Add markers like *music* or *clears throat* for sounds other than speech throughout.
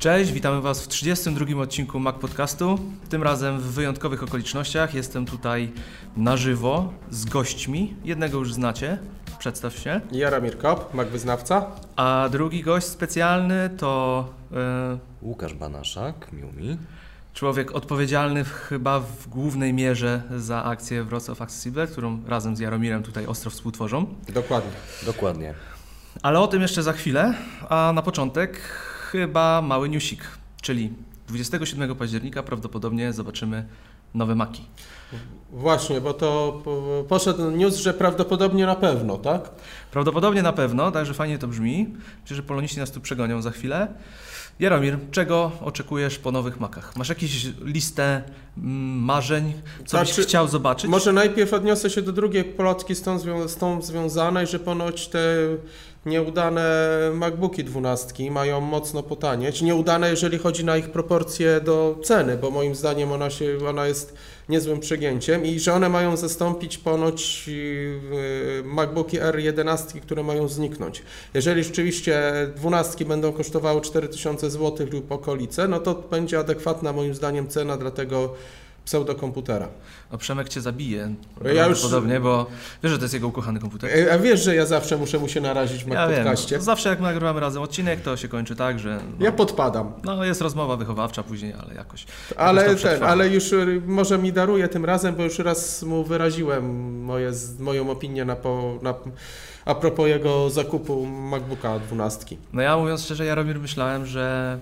Cześć, witamy Was w 32 odcinku Mac Podcastu. Tym razem w wyjątkowych okolicznościach. Jestem tutaj na żywo z gośćmi. Jednego już znacie, przedstaw się. Jaromir Kop, Mac Wyznawca. A drugi gość specjalny to e, Łukasz Banaszak, miło mi. człowiek odpowiedzialny w, chyba w głównej mierze za akcję Wrocław Accessible, którą razem z Jaromirem tutaj ostro współtworzą. Dokładnie. Dokładnie. Ale o tym jeszcze za chwilę, a na początek chyba mały newsik, czyli 27 października prawdopodobnie zobaczymy nowe Maki. Właśnie, bo to po- poszedł news, że prawdopodobnie na pewno, tak? Prawdopodobnie na pewno, także fajnie to brzmi. Myślę, że poloniści nas tu przegonią za chwilę. Jaromir, czego oczekujesz po nowych makach? Masz jakąś listę mm, marzeń, co Znaczy, byś chciał zobaczyć? Może najpierw odniosę się do drugiej plotki z tą, z tą związanej, że ponoć te nieudane MacBooki 12 mają mocno potanieć. Nieudane, jeżeli chodzi na ich proporcje do ceny, bo moim zdaniem ona, się, ona jest niezłym przegięciem i że one mają zastąpić ponoć yy, MacBooki R11, które mają zniknąć. Jeżeli rzeczywiście 12 będą kosztowały 4000 zł lub okolice, no to będzie adekwatna moim zdaniem cena dla tego pseudokomputera. No, Przemek cię zabije Ja już- prawdopodobnie, bo wiesz, że to jest jego ukochany komputer. E, A wiesz, że ja zawsze muszę mu się narazić w Ja wiem, podcaście? no, zawsze jak nagrywamy razem odcinek, to się kończy tak, że no, Ja podpadam. no, jest rozmowa wychowawcza później, ale jakoś. Ale, to ten, ale już y, może mi daruje tym razem, bo już raz mu wyraziłem moje, moją opinię na, po, na, a propos jego zakupu MacBooka 12. No ja mówiąc szczerze, Jaromir, myślałem, że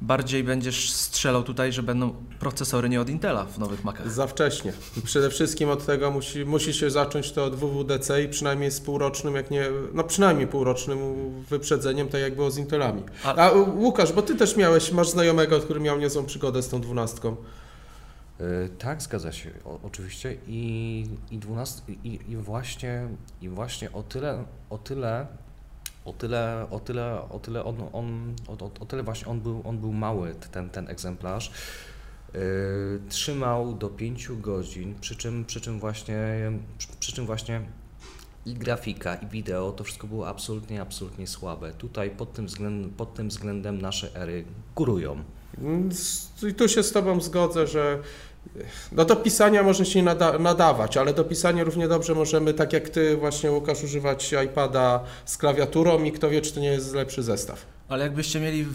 bardziej będziesz strzelał tutaj, że będą procesory nie od Intela w nowych Macach. Za wcześnie. Przede wszystkim od tego musi, musi się zacząć to od WWDC i przynajmniej z półrocznym, jak nie, no przynajmniej półrocznym wyprzedzeniem, tak jak było z Intelami. A- A Łukasz, bo ty też miałeś, masz znajomego, który miał niezłą przygodę z tą dwunastką. E, tak, zgadza się, o, oczywiście. I, i, 12, i, i, właśnie, I właśnie o tyle, o tyle, o tyle, o tyle, o tyle, on, on, o, o, tyle właśnie on był, on był mały, ten, ten egzemplarz. E, trzymał do 5 godzin, przy czym, przy czym właśnie, przy, czym właśnie i grafika, i wideo, to wszystko było absolutnie, absolutnie słabe. Tutaj pod tym względem, pod tym względem nasze ery górują. S- I tu się z Tobą zgodzę, że no do pisania może się nada, nadawać, ale do pisania równie dobrze możemy, tak jak Ty właśnie Łukasz, używać iPada z klawiaturą i kto wie, czy to nie jest lepszy zestaw. Ale jakbyście mieli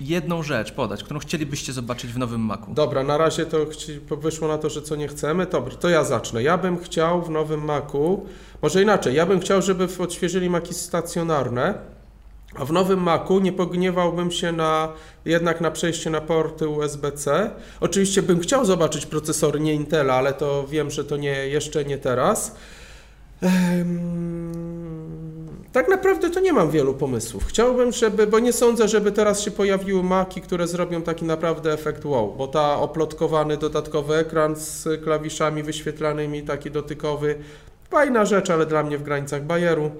jedną rzecz podać, którą chcielibyście zobaczyć w nowym Macu. Dobra, na razie to wyszło na to, że co nie chcemy. Dobra, to ja zacznę. Ja bym chciał w nowym Macu, może inaczej, ja bym chciał, żeby odświeżyli Maki stacjonarne, a w nowym Macu nie pogniewałbym się na jednak na przejście na porty USB-C. Oczywiście bym chciał zobaczyć procesory nie Intela, ale to wiem, że to nie jeszcze nie teraz. Tak naprawdę to nie mam wielu pomysłów. Chciałbym, żeby, bo nie sądzę, żeby teraz się pojawiły maki, które zrobią taki naprawdę efekt wow, bo ta oplotkowany dodatkowy ekran z klawiszami wyświetlanymi, taki dotykowy, fajna rzecz, ale dla mnie w granicach bajeru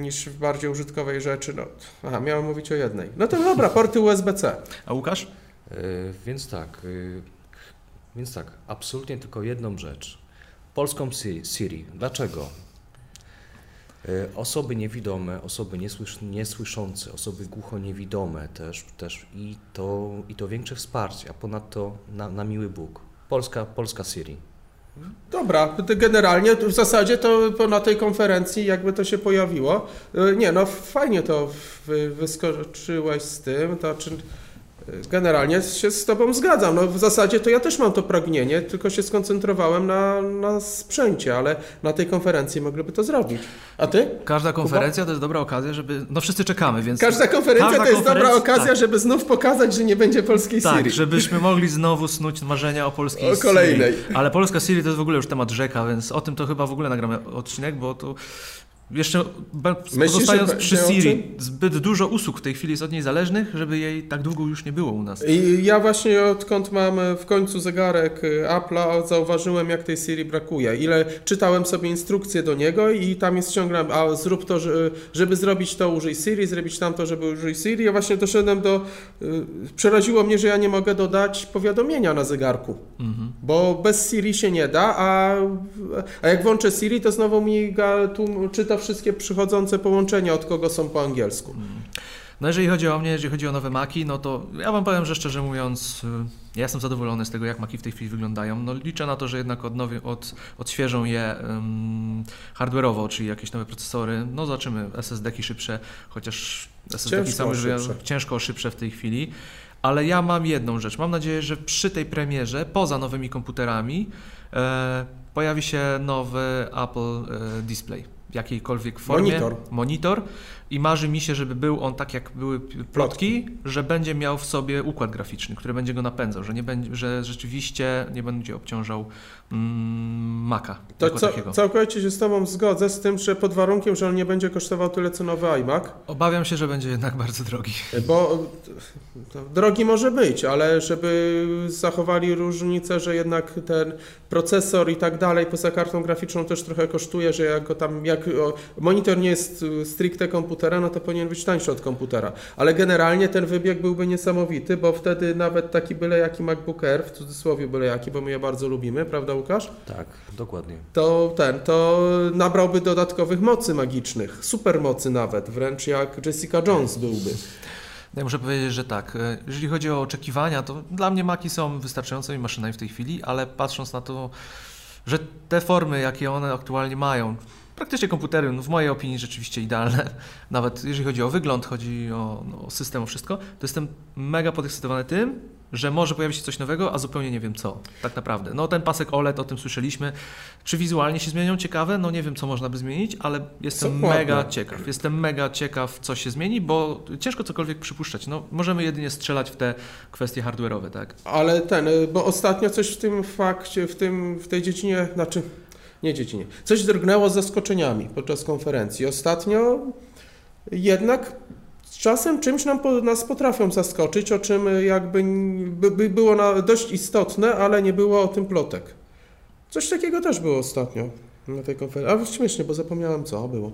niż w bardziej użytkowej rzeczy. No, aha, miałem mówić o jednej. No to dobra, porty USB-C. A Łukasz? E, Więc tak, e, więc tak, absolutnie tylko jedną rzecz. Polską Si- Siri. Dlaczego? E, Osoby niewidome, osoby niesłysz, niesłyszące, osoby głuchoniewidome też, też i, to, i to większe wsparcie, a ponadto na, na miły Bóg. Polska, Polska Siri. Dobra, generalnie w zasadzie to na tej konferencji jakby to się pojawiło. Y, Nie, no fajnie to wy, wyskoczyłeś z tym, to czy generalnie się z Tobą zgadzam. No w zasadzie to ja też mam to pragnienie, tylko się skoncentrowałem na, na sprzęcie, ale na tej konferencji mogliby to zrobić. A Ty? Każda konferencja to jest dobra okazja, żeby... No wszyscy czekamy, więc... Każda konferencja Każda to jest dobra okazja, tak. żeby znów pokazać, że nie będzie polskiej Tak, Siri. żebyśmy *laughs* mogli znowu snuć marzenia o polskiej O kolejnej. Siri. Ale polska Siri to jest w ogóle już temat rzeka, więc o tym to chyba w ogóle nagramy odcinek, bo to jeszcze że przy Siri, zbyt dużo usług w tej chwili jest od niej zależnych, żeby jej tak długo już nie było u nas. I ja właśnie odkąd mam w końcu zegarek y, Apple'a, zauważyłem jak tej Siri brakuje. Ile czytałem sobie instrukcje do niego i tam jest ciągle, a zrób to, że- żeby zrobić to użyj Siri, zrobić tamto, żeby użyj Siri. Ja właśnie doszedłem do, y, przeraziło mnie, że ja nie mogę dodać powiadomienia na zegarku. Mhm. Bo bez Siri się nie da, a, a jak włączę Siri, to znowu mi ga, tu czyta wszystkie przychodzące połączenia, od kogo są po angielsku. No jeżeli chodzi o mnie, jeżeli chodzi o nowe Maki, no to ja Wam powiem, że szczerze mówiąc, y, ja jestem zadowolony z tego, jak Maki w tej chwili wyglądają. No liczę na to, że jednak odnowię, od, odświeżą je um, hardware'owo, czyli jakieś nowe procesory. No zobaczymy, SSD-ki szybsze, chociaż SSD-ki same żyją ciężko szybsze w tej chwili. Ale ja mam jedną rzecz. Mam nadzieję, że przy tej premierze, poza nowymi komputerami, e, pojawi się nowy Apple e, Display jakiejkolwiek formie. Monitor. Monitor. I marzy mi się, żeby był on tak, jak były plotki, że będzie miał w sobie układ graficzny, który będzie go napędzał, że, nie będzie, że rzeczywiście nie będzie obciążał mm, Maca To takiego. całkowicie się z Tobą zgodzę z tym, że pod warunkiem, że on nie będzie kosztował tyle co nowy iMac, Obawiam się, że będzie jednak bardzo drogi. bo to drogi może być, ale żeby zachowali różnicę, że jednak ten procesor i tak dalej poza kartą graficzną też trochę kosztuje, że jak go tam, jak monitor nie jest y, stricte komputera, no to powinien być tańszy od komputera. Ale generalnie ten wybieg byłby niesamowity, bo wtedy nawet taki byle jaki MacBook Air, w cudzysłowie byle jaki, bo my je bardzo lubimy, prawda Łukasz? Tak, dokładnie. to ten, to nabrałby dodatkowych mocy magicznych, supermocy nawet, wręcz jak Jessica Jones byłby. Ja muszę powiedzieć, że tak. e, Jeżeli chodzi o oczekiwania, to dla mnie Maki są wystarczającymi maszynami w tej chwili, ale patrząc na to, że te formy, jakie one aktualnie mają, praktycznie komputery, no w mojej opinii rzeczywiście idealne, *laughs* nawet jeżeli chodzi o wygląd, chodzi o, no, system, o wszystko, to jestem mega podekscytowany tym, że może pojawić się coś nowego, a zupełnie nie wiem co, tak naprawdę. No ten pasek OLED, o tym słyszeliśmy. Czy wizualnie się zmienią? Ciekawe, no nie wiem co można by zmienić, ale jestem mega ciekaw. Jestem mega ciekaw, co się zmieni, bo ciężko cokolwiek przypuszczać. No, możemy jedynie strzelać w te kwestie hardware'owe, tak? Ale ten, bo ostatnio coś w tym fakcie, w, tym, w tej dziedzinie, znaczy nie dziedzinie, coś drgnęło z zaskoczeniami podczas konferencji. Ostatnio jednak z czasem czymś nam, nas potrafią zaskoczyć, o czym jakby by, by było na, dość istotne, ale nie było o tym plotek. Coś takiego też było ostatnio na tej konferencji. A śmiesznie, bo zapomniałem co było.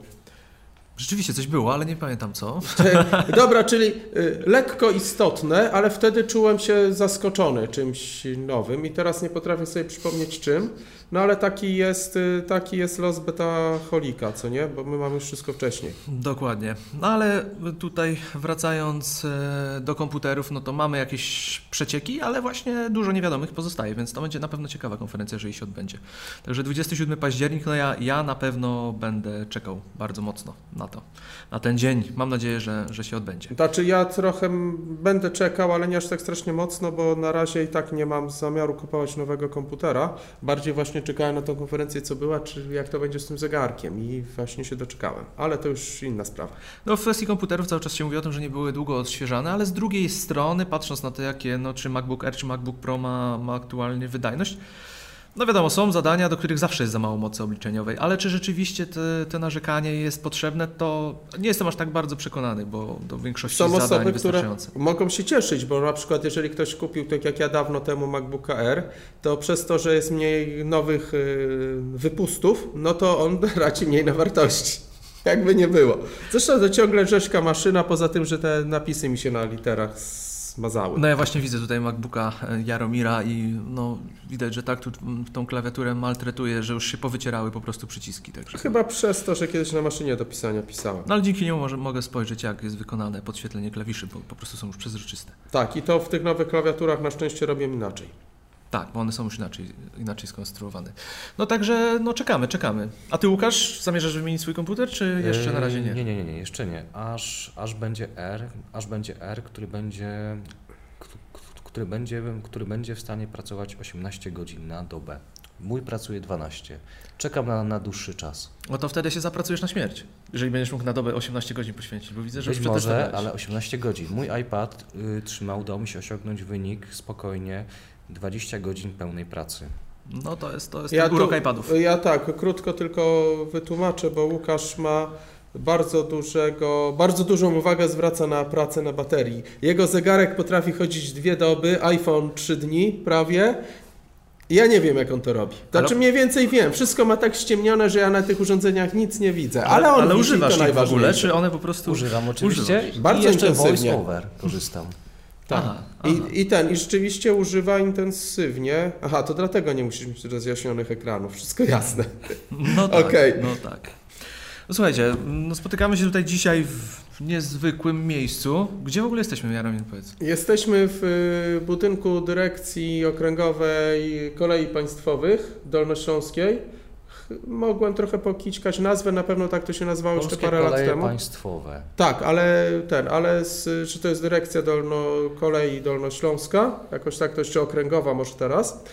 Rzeczywiście coś było, ale nie pamiętam co. *laughs* Dobra, czyli y, lekko istotne, ale wtedy czułem się zaskoczony czymś nowym i teraz nie potrafię sobie przypomnieć czym. No ale taki jest, y, taki jest los beta holika, co nie? Bo my mamy już wszystko wcześniej. Dokładnie. No ale tutaj wracając e, do komputerów, no to mamy jakieś przecieki, ale właśnie dużo niewiadomych pozostaje, więc to będzie na pewno ciekawa konferencja, jeżeli się odbędzie. Także 27 październik, no ja, ja na pewno będę czekał bardzo mocno na to, na ten dzień. Mam nadzieję, że, że się odbędzie. Znaczy ja trochę będę czekał, ale nie aż tak strasznie mocno, bo na razie i tak nie mam zamiaru kupować nowego komputera. Bardziej właśnie czekałem na tą konferencję, co była, czy jak to będzie z tym zegarkiem i właśnie się doczekałem. Ale to już inna sprawa. No w kwestii komputerów cały czas się mówi o tym, że nie były długo odświeżane, ale z drugiej strony, patrząc na to, jakie, no, czy MacBook Air, czy MacBook Pro ma, ma aktualnie wydajność, no wiadomo, są zadania, do których zawsze jest za mało mocy obliczeniowej, ale czy rzeczywiście te, te narzekanie jest potrzebne, to nie jestem aż tak bardzo przekonany, bo do większości Są zadań osoby, które wystarczające. mogą się cieszyć, bo na przykład jeżeli ktoś kupił, tak jak ja dawno temu MacBooka Air, to przez to, że jest mniej nowych y, wypustów, no to on *laughs* raci mniej na wartości. Jakby nie było. Zresztą to ciągle rzeźka maszyna, poza tym, że te napisy mi się na literach zmazały. No ja właśnie widzę tutaj MacBooka e, Jaromira i no widać, że tak tu tą klawiaturę maltretuje, że już się powycierały po prostu przyciski. Także. Chyba przez to, że kiedyś na maszynie do pisania pisałem. No ale dzięki niemu może, mogę spojrzeć, jak jest wykonane podświetlenie klawiszy, bo po prostu są już przezroczyste. Tak, i to w tych nowych klawiaturach na szczęście robię inaczej. Tak, bo one są już inaczej, inaczej skonstruowane. No także, no czekamy, czekamy. A ty Łukasz, zamierzasz wymienić swój komputer, czy jeszcze na razie nie? Yy, Nie, nie, nie, nie jeszcze nie. Aż, aż będzie R, aż będzie R, który będzie, który będzie, który będzie w stanie pracować 18 godzin na dobę. Mój pracuje 12. Czekam na, na dłuższy czas. No to wtedy się zapracujesz na śmierć, jeżeli będziesz mógł na dobę 18 godzin poświęcić, bo widzę, że Być już może, ale 18 godzin. Mój iPad y, trzymał, udało mi się osiągnąć wynik spokojnie 20 godzin pełnej pracy. No to jest, to jest Ja urok tu- iPadów. Ja tak, krótko tylko wytłumaczę, bo Łukasz ma bardzo dużego, bardzo dużą uwagę zwraca na pracę na baterii. Jego zegarek potrafi chodzić dwie doby, iPhone trzy dni prawie. Ja nie wiem, jak on to robi. Znaczy Ale- mniej więcej wiem. Wszystko ma tak ściemnione, że ja na tych urządzeniach nic nie widzę. Ale on ale używasz to ich w ogóle, czy one po prostu... Używam oczywiście Używasz. i Bardzo jeszcze intensywnie. VoiceOver korzystam. Tak. Aha, aha. I, I ten, i rzeczywiście używa intensywnie. Aha, to dlatego nie musisz mieć rozjaśnionych ekranów. Wszystko jasne. *laughs* No tak, Okej. no tak. No słuchajcie, no spotykamy się tutaj dzisiaj w niezwykłym miejscu. Gdzie w ogóle jesteśmy, Jaromir, powiedz? Jesteśmy w y, budynku Dyrekcji Okręgowej Kolei Państwowych Dolnośląskiej. Mogłem trochę pokićkać nazwę, na pewno tak to się nazywało jeszcze Polskie parę lat temu. państwowe. Tak, ale ten, ale z, czy to jest dyrekcja Dolno, Kolei Dolnośląska, jakoś tak to jeszcze okręgowa może teraz.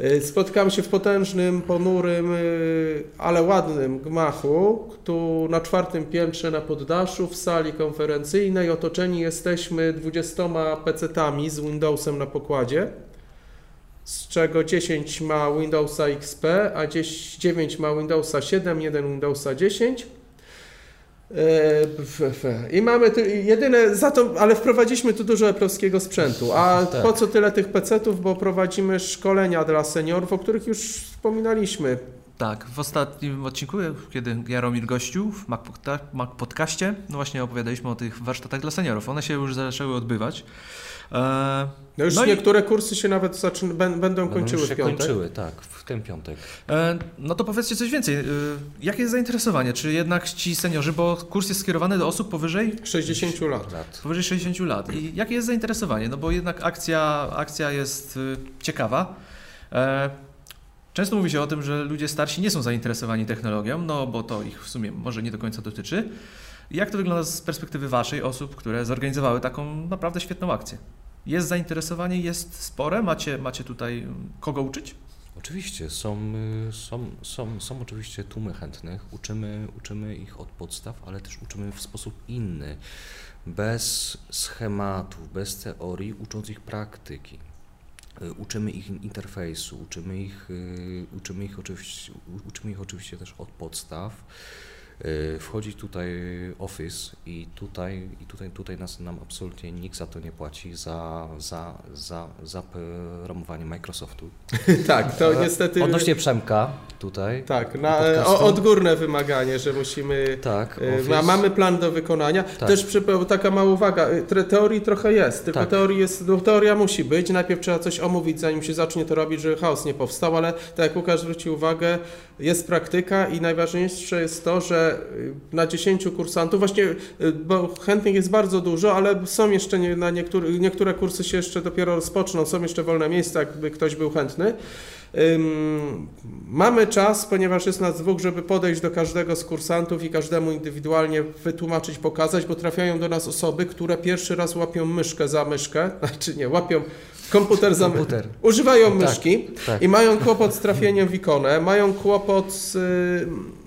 Y, Spotkamy się w potężnym, ponurym, y, ale ładnym gmachu, tu na czwartym piętrze na poddaszu w sali konferencyjnej. Otoczeni jesteśmy 20 PC-tami z Windowsem na pokładzie, z czego 10 ma Windowsa XP, a 10 9 ma Windowsa 7, jeden Windowsa 10. E, I mamy tu jedyne, za to, ale wprowadziliśmy tu dużo eplowskiego sprzętu. A *laughs* Tak. po co tyle tych PC-ów? Bo prowadzimy szkolenia dla seniorów, o których już wspominaliśmy. Tak, w ostatnim odcinku, kiedy Jaromir gościł w Mac, Podca- Mac Podcaście, no właśnie opowiadaliśmy o tych warsztatach dla seniorów. One się już zaczęły odbywać. E, No już No i- niektóre kursy się nawet zaczyn- bę- będą kończyły już w się piątek. kończyły, tak, w ten piątek. E, No to powiedzcie coś więcej. E, Jakie jest zainteresowanie? Czy jednak ci seniorzy, bo kurs jest skierowany do osób powyżej, 60 lat. Lat. powyżej 60 lat. I jakie jest zainteresowanie? No bo jednak akcja, akcja jest y, ciekawa. Często mówi się o tym, że ludzie starsi nie są zainteresowani technologią, no bo to ich w sumie może nie do końca dotyczy. Jak to wygląda z perspektywy Waszej, osób, które zorganizowały taką naprawdę świetną akcję? Jest zainteresowanie, jest spore? Macie, macie tutaj mm, kogo uczyć? Oczywiście, są, y, są, są, są oczywiście tłumy chętnych, uczymy, uczymy ich od podstaw, ale też uczymy w sposób inny, bez schematów, bez teorii, ucząc ich praktyki. Y, Uczymy ich interfejsu, uczymy ich, y, uczymy ich, oczywiście, uczymy ich oczywiście też od podstaw. Y, Wchodzi tutaj Office i tutaj, i tutaj, tutaj nas, nam absolutnie nikt za to nie płaci, za, za, za, za promowanie Microsoftu. *laughs* tak, to niestety... Odnośnie Przemka tutaj. Tak, na, podcastu. o, odgórne wymaganie, że musimy Tak, Office. Ma, mamy plan do wykonania. Tak. Też przypomnę, taka mała uwaga, teorii trochę jest, tylko Tak. teorii jest, no, teoria musi być, najpierw trzeba coś omówić, zanim się zacznie to robić, żeby chaos nie powstał, ale tak jak Łukasz zwrócił uwagę, jest praktyka i najważniejsze jest to, że na 10 kursantów, właśnie, y, bo chętnych jest bardzo dużo, ale są jeszcze nie, na niektóre, niektóre kursy się jeszcze dopiero rozpoczną, są jeszcze wolne miejsca, jakby ktoś był chętny. Mamy czas, ponieważ jest nas dwóch, żeby podejść do każdego z kursantów i każdemu indywidualnie wytłumaczyć, pokazać, bo trafiają do nas osoby, które pierwszy raz łapią myszkę za myszkę, *laughs* znaczy nie, łapią komputer za myszkę, Komputer. używają Tak, myszki tak. i mają kłopot z trafieniem w ikonę, mają kłopot z, y,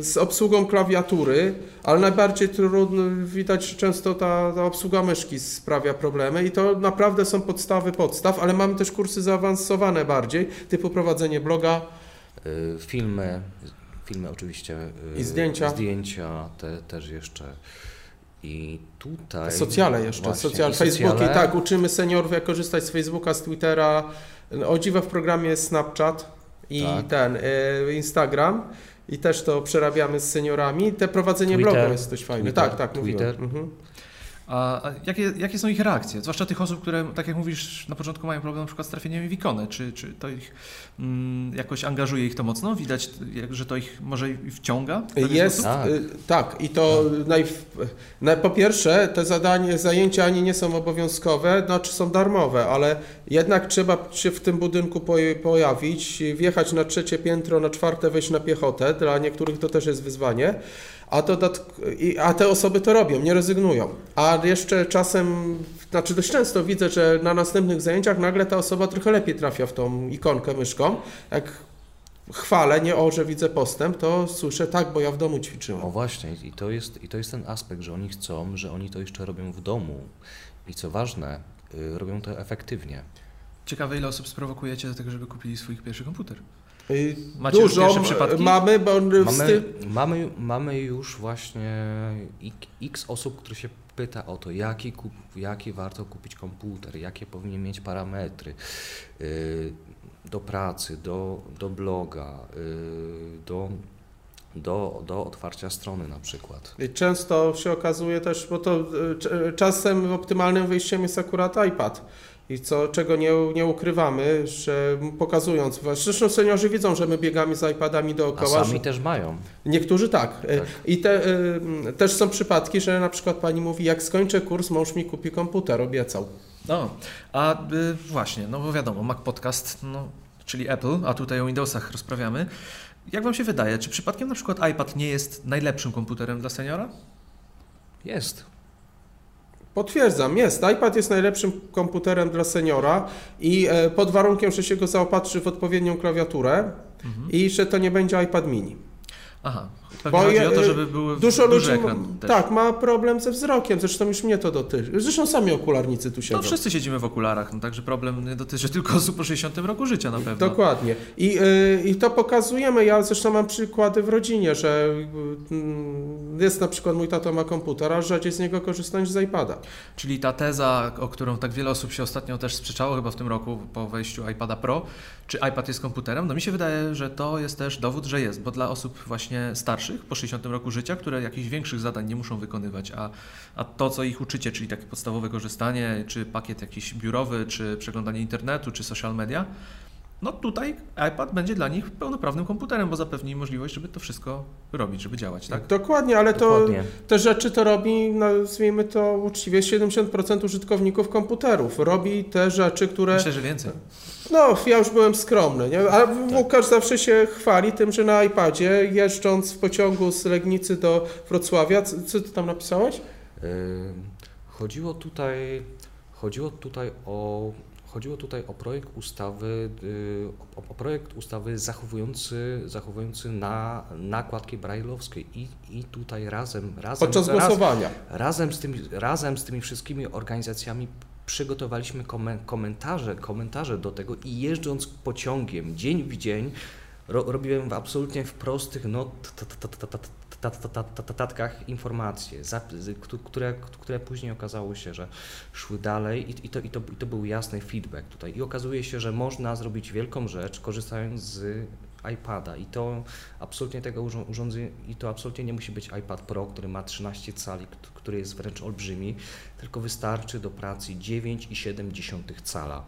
z obsługą klawiatury, ale najbardziej trudno, widać, że często ta, ta obsługa myszki sprawia problemy i to naprawdę są podstawy podstaw, ale mamy też kursy zaawansowane bardziej, typu prowadzenie bloga, Y, Filmy, filmy oczywiście. y, I zdjęcia. Zdjęcia te, też jeszcze. I tutaj. socjale jeszcze, właśnie, socjal, i Facebooki, socjale. tak, uczymy seniorów jak korzystać z Facebooka, z Twittera, o dziwo w programie jest Snapchat i Tak. ten, y, Instagram. I też to przerabiamy z seniorami. Te prowadzenie Twitter. bloga jest dość fajne. Twitter. Tak, tak, mówiłem. Twitter. Mhm. A, a jakie, jakie są ich reakcje? Zwłaszcza tych osób, które, tak jak mówisz, na początku mają problem na przykład z trafieniem w ikonę. Czy, czy to ich mm, jakoś angażuje ich to mocno? Widać, że to ich może wciąga? Jest? Tak. tak, i to naj, na, po pierwsze, te zadanie, zajęcia ani nie są obowiązkowe, znaczy są darmowe, ale jednak trzeba się w tym budynku pojawić, wjechać na trzecie piętro, na czwarte wejść na piechotę, dla niektórych to też jest wyzwanie, a, dodatk- i- a te osoby to robią, nie rezygnują. A jeszcze czasem, znaczy dość często widzę, że na następnych zajęciach nagle ta osoba trochę lepiej trafia w tą ikonkę myszką, jak chwalę, nie o, że widzę postęp, to słyszę tak, bo ja w domu ćwiczyłem. O właśnie, i to, jest, i to jest ten aspekt, że oni chcą, że oni to jeszcze robią w domu. I co ważne, y, robią to efektywnie. Ciekawe, ile osób sprowokujecie do tego, żeby kupili swój pierwszy komputer. Y, Macie przypadki? mamy, bo Mamy, styl... mamy, mamy już właśnie x osób, które się pyta o to, jaki, kup, jaki warto kupić komputer, jakie powinien mieć parametry y, do pracy, do, do bloga, y, do, do, do otwarcia strony na przykład. I Często się okazuje też, bo to y, cz- czasem optymalnym wyjściem jest akurat iPad. I co, czego nie, nie ukrywamy, że pokazując, zresztą seniorzy widzą, że my biegamy z iPadami A dookoła. sami że- też mają. Niektórzy tak. E, Tak. I te, y, też są przypadki, że na przykład pani mówi, jak skończę kurs, mąż mi kupi komputer, obiecał. No, a y, właśnie, no bo wiadomo, Mac Podcast, no, czyli Apple, a tutaj o Windowsach rozprawiamy. Jak Wam się wydaje, czy przypadkiem na przykład iPad nie jest najlepszym komputerem dla seniora? Jest. Potwierdzam, jest. iPad jest najlepszym komputerem dla seniora i e, pod warunkiem, że się go zaopatrzy w odpowiednią klawiaturę i że to nie będzie iPad mini. Aha, pewnie Bo chodzi je- o to, żeby był Dużo duży ludzi ekran też. tak, ma problem ze wzrokiem, zresztą już mnie to dotyczy. Zresztą sami okularnicy tu siedzą. No wszyscy siedzimy w okularach, no także problem nie dotyczy tylko osób po 60 roku życia na pewno. Dokładnie. I, y, I to pokazujemy. Ja zresztą mam przykłady w rodzinie, że y, jest na przykład mój tato ma komputer, a rzadziej z niego korzysta niż z iPada. Czyli ta teza, o którą tak wiele osób się ostatnio też sprzeczało chyba w tym roku po wejściu iPada Pro, czy iPad jest komputerem, no mi się wydaje, że to jest też dowód, że jest, bo dla osób właśnie starszych po 60 roku życia, które jakichś większych zadań nie muszą wykonywać, a, a to, co ich uczycie, czyli takie podstawowe korzystanie, czy pakiet jakiś biurowy, czy przeglądanie internetu, czy social media, no tutaj iPad będzie dla nich pełnoprawnym komputerem, bo zapewni im możliwość, żeby to wszystko robić, żeby działać, tak? Dokładnie, ale to Dokładnie. te rzeczy to robi, nazwijmy to uczciwie, 70% użytkowników komputerów. Robi te rzeczy, które. Myślę, że więcej. No, ja już byłem skromny, nie? a Łukasz zawsze się chwali tym, że na iPadzie jeżdżąc w pociągu z Legnicy do Wrocławia, co, ty tam napisałeś? Chodziło tutaj, chodziło tutaj o Chodziło tutaj o projekt ustawy, y, o, o projekt ustawy zachowujący, zachowujący na nakładki brajlowskie i, i tutaj razem, razem, Podczas raz, głosowania. razem, z tymi, razem z tymi wszystkimi organizacjami przygotowaliśmy komen- komentarze, komentarze do tego i jeżdżąc pociągiem dzień w dzień ro, robiłem w absolutnie w prostych notatkach informacje, które, które później okazało się, że szły dalej i, i, to, i, to, i to był jasny feedback tutaj. I okazuje się, że można zrobić wielką rzecz korzystając z iPada i to absolutnie tego urząd- urządzenia i to absolutnie nie musi być iPad Pro, który ma 13 cali, kt- który jest wręcz olbrzymi, tylko wystarczy do pracy 9,7 cala.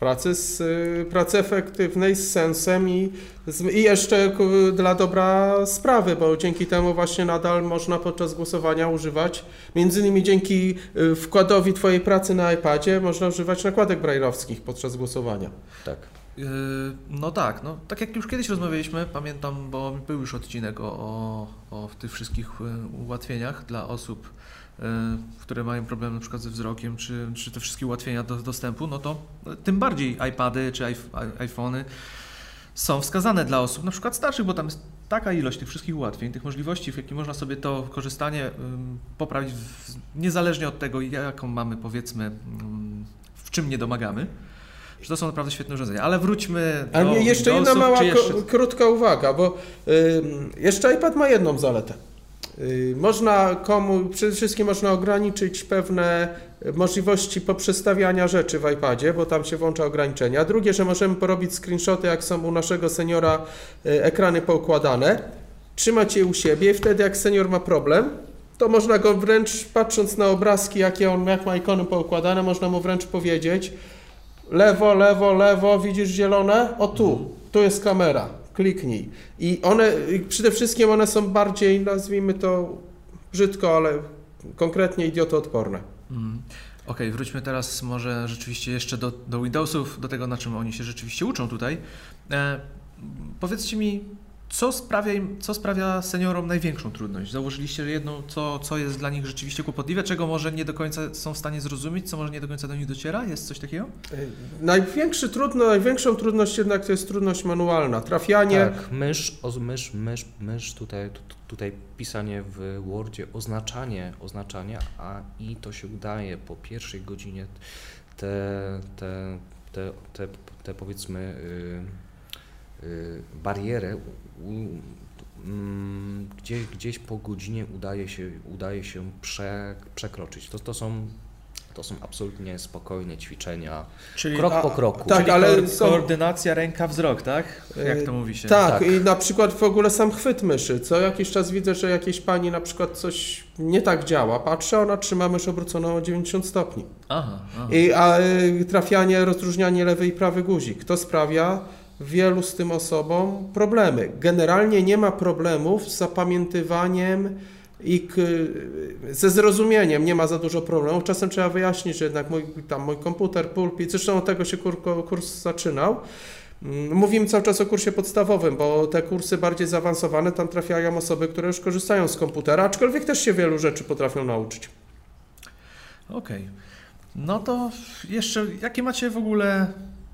Pracy, z, y, pracy efektywnej, z sensem i, z, i jeszcze dla dobra sprawy, bo dzięki temu właśnie nadal można podczas głosowania używać, między innymi dzięki y, wkładowi Twojej pracy na iPadzie, można używać nakładek brajlowskich podczas głosowania. Tak. Yy, No tak, no tak jak już kiedyś rozmawialiśmy, pamiętam, bo był już odcinek o, o, o tych wszystkich y, ułatwieniach dla osób, y, które mają problem na przykład ze wzrokiem, czy, czy te wszystkie ułatwienia do dostępu, no to tym bardziej iPady czy iPh- iPhony są wskazane dla osób na przykład starszych, bo tam jest taka ilość tych wszystkich ułatwień, tych możliwości, w jaki można sobie to korzystanie poprawić niezależnie od tego, jaką mamy powiedzmy, ym, w czym nie domagamy. Że to są naprawdę świetne urządzenia. Ale wróćmy do nie, jeszcze jedna mała, jeszcze... krótka uwaga, bo y, jeszcze iPad ma jedną zaletę. Y, można komu, przede wszystkim można ograniczyć pewne możliwości poprzestawiania rzeczy w iPadzie, bo tam się włącza ograniczenia. Drugie, że możemy porobić screenshoty, jak są u naszego seniora y, ekrany poukładane, trzymać je u siebie i wtedy jak senior ma problem, to można go wręcz, patrząc na obrazki, jakie on, jak ma ikony poukładane, można mu wręcz powiedzieć, lewo, lewo, lewo, widzisz zielone? O tu, tu jest kamera, kliknij. I one, przede wszystkim one są bardziej, nazwijmy to brzydko, ale konkretnie idiotoodporne. Mm. Okej, wróćmy teraz może rzeczywiście jeszcze do, do Windowsów, do tego, na czym oni się rzeczywiście uczą tutaj. E, powiedzcie mi, co sprawia, im, co sprawia seniorom największą trudność? Zauważyliście że jedną, co, co jest dla nich rzeczywiście kłopotliwe, czego może nie do końca są w stanie zrozumieć, co może nie do końca do nich dociera? Jest coś takiego? Największy trudno, największą trudność jednak to jest trudność manualna. Trafianie, Tak, mysz, oz- mysz, mysz, mysz tutaj, tu- tutaj pisanie w Wordzie, oznaczanie, oznaczanie, a i to się udaje po pierwszej godzinie te, te, te, te, te powiedzmy y, y, barierę u, mm, gdzieś, gdzieś po godzinie udaje się, udaje się prze, przekroczyć. To, to są To są absolutnie spokojne ćwiczenia, Czyli, krok a- po kroku. tak, czyli ale koordynacja ręka-wzrok, tak? Jak to Yy, mówi się? Tak, Tak. i na przykład w ogóle sam chwyt myszy. Co jakiś czas widzę, że jakiejś pani na przykład coś nie tak działa. Patrzę, ona trzyma mysz obróconą o 90 stopni. Aha, aha. I, a y, trafianie, rozróżnianie lewy i prawy guzik. To sprawia wielu z tym osobom problemy. Generalnie nie ma problemów z zapamiętywaniem i ze zrozumieniem nie ma za dużo problemów. Czasem trzeba wyjaśnić, że jednak mój, tam mój komputer, pulpit, zresztą od tego się kur, kurs zaczynał. Mm, Mówimy cały czas o kursie podstawowym, bo te kursy bardziej zaawansowane, tam trafiają osoby, które już korzystają z komputera, aczkolwiek też się wielu rzeczy potrafią nauczyć. Okej. No to jeszcze, jakie macie w ogóle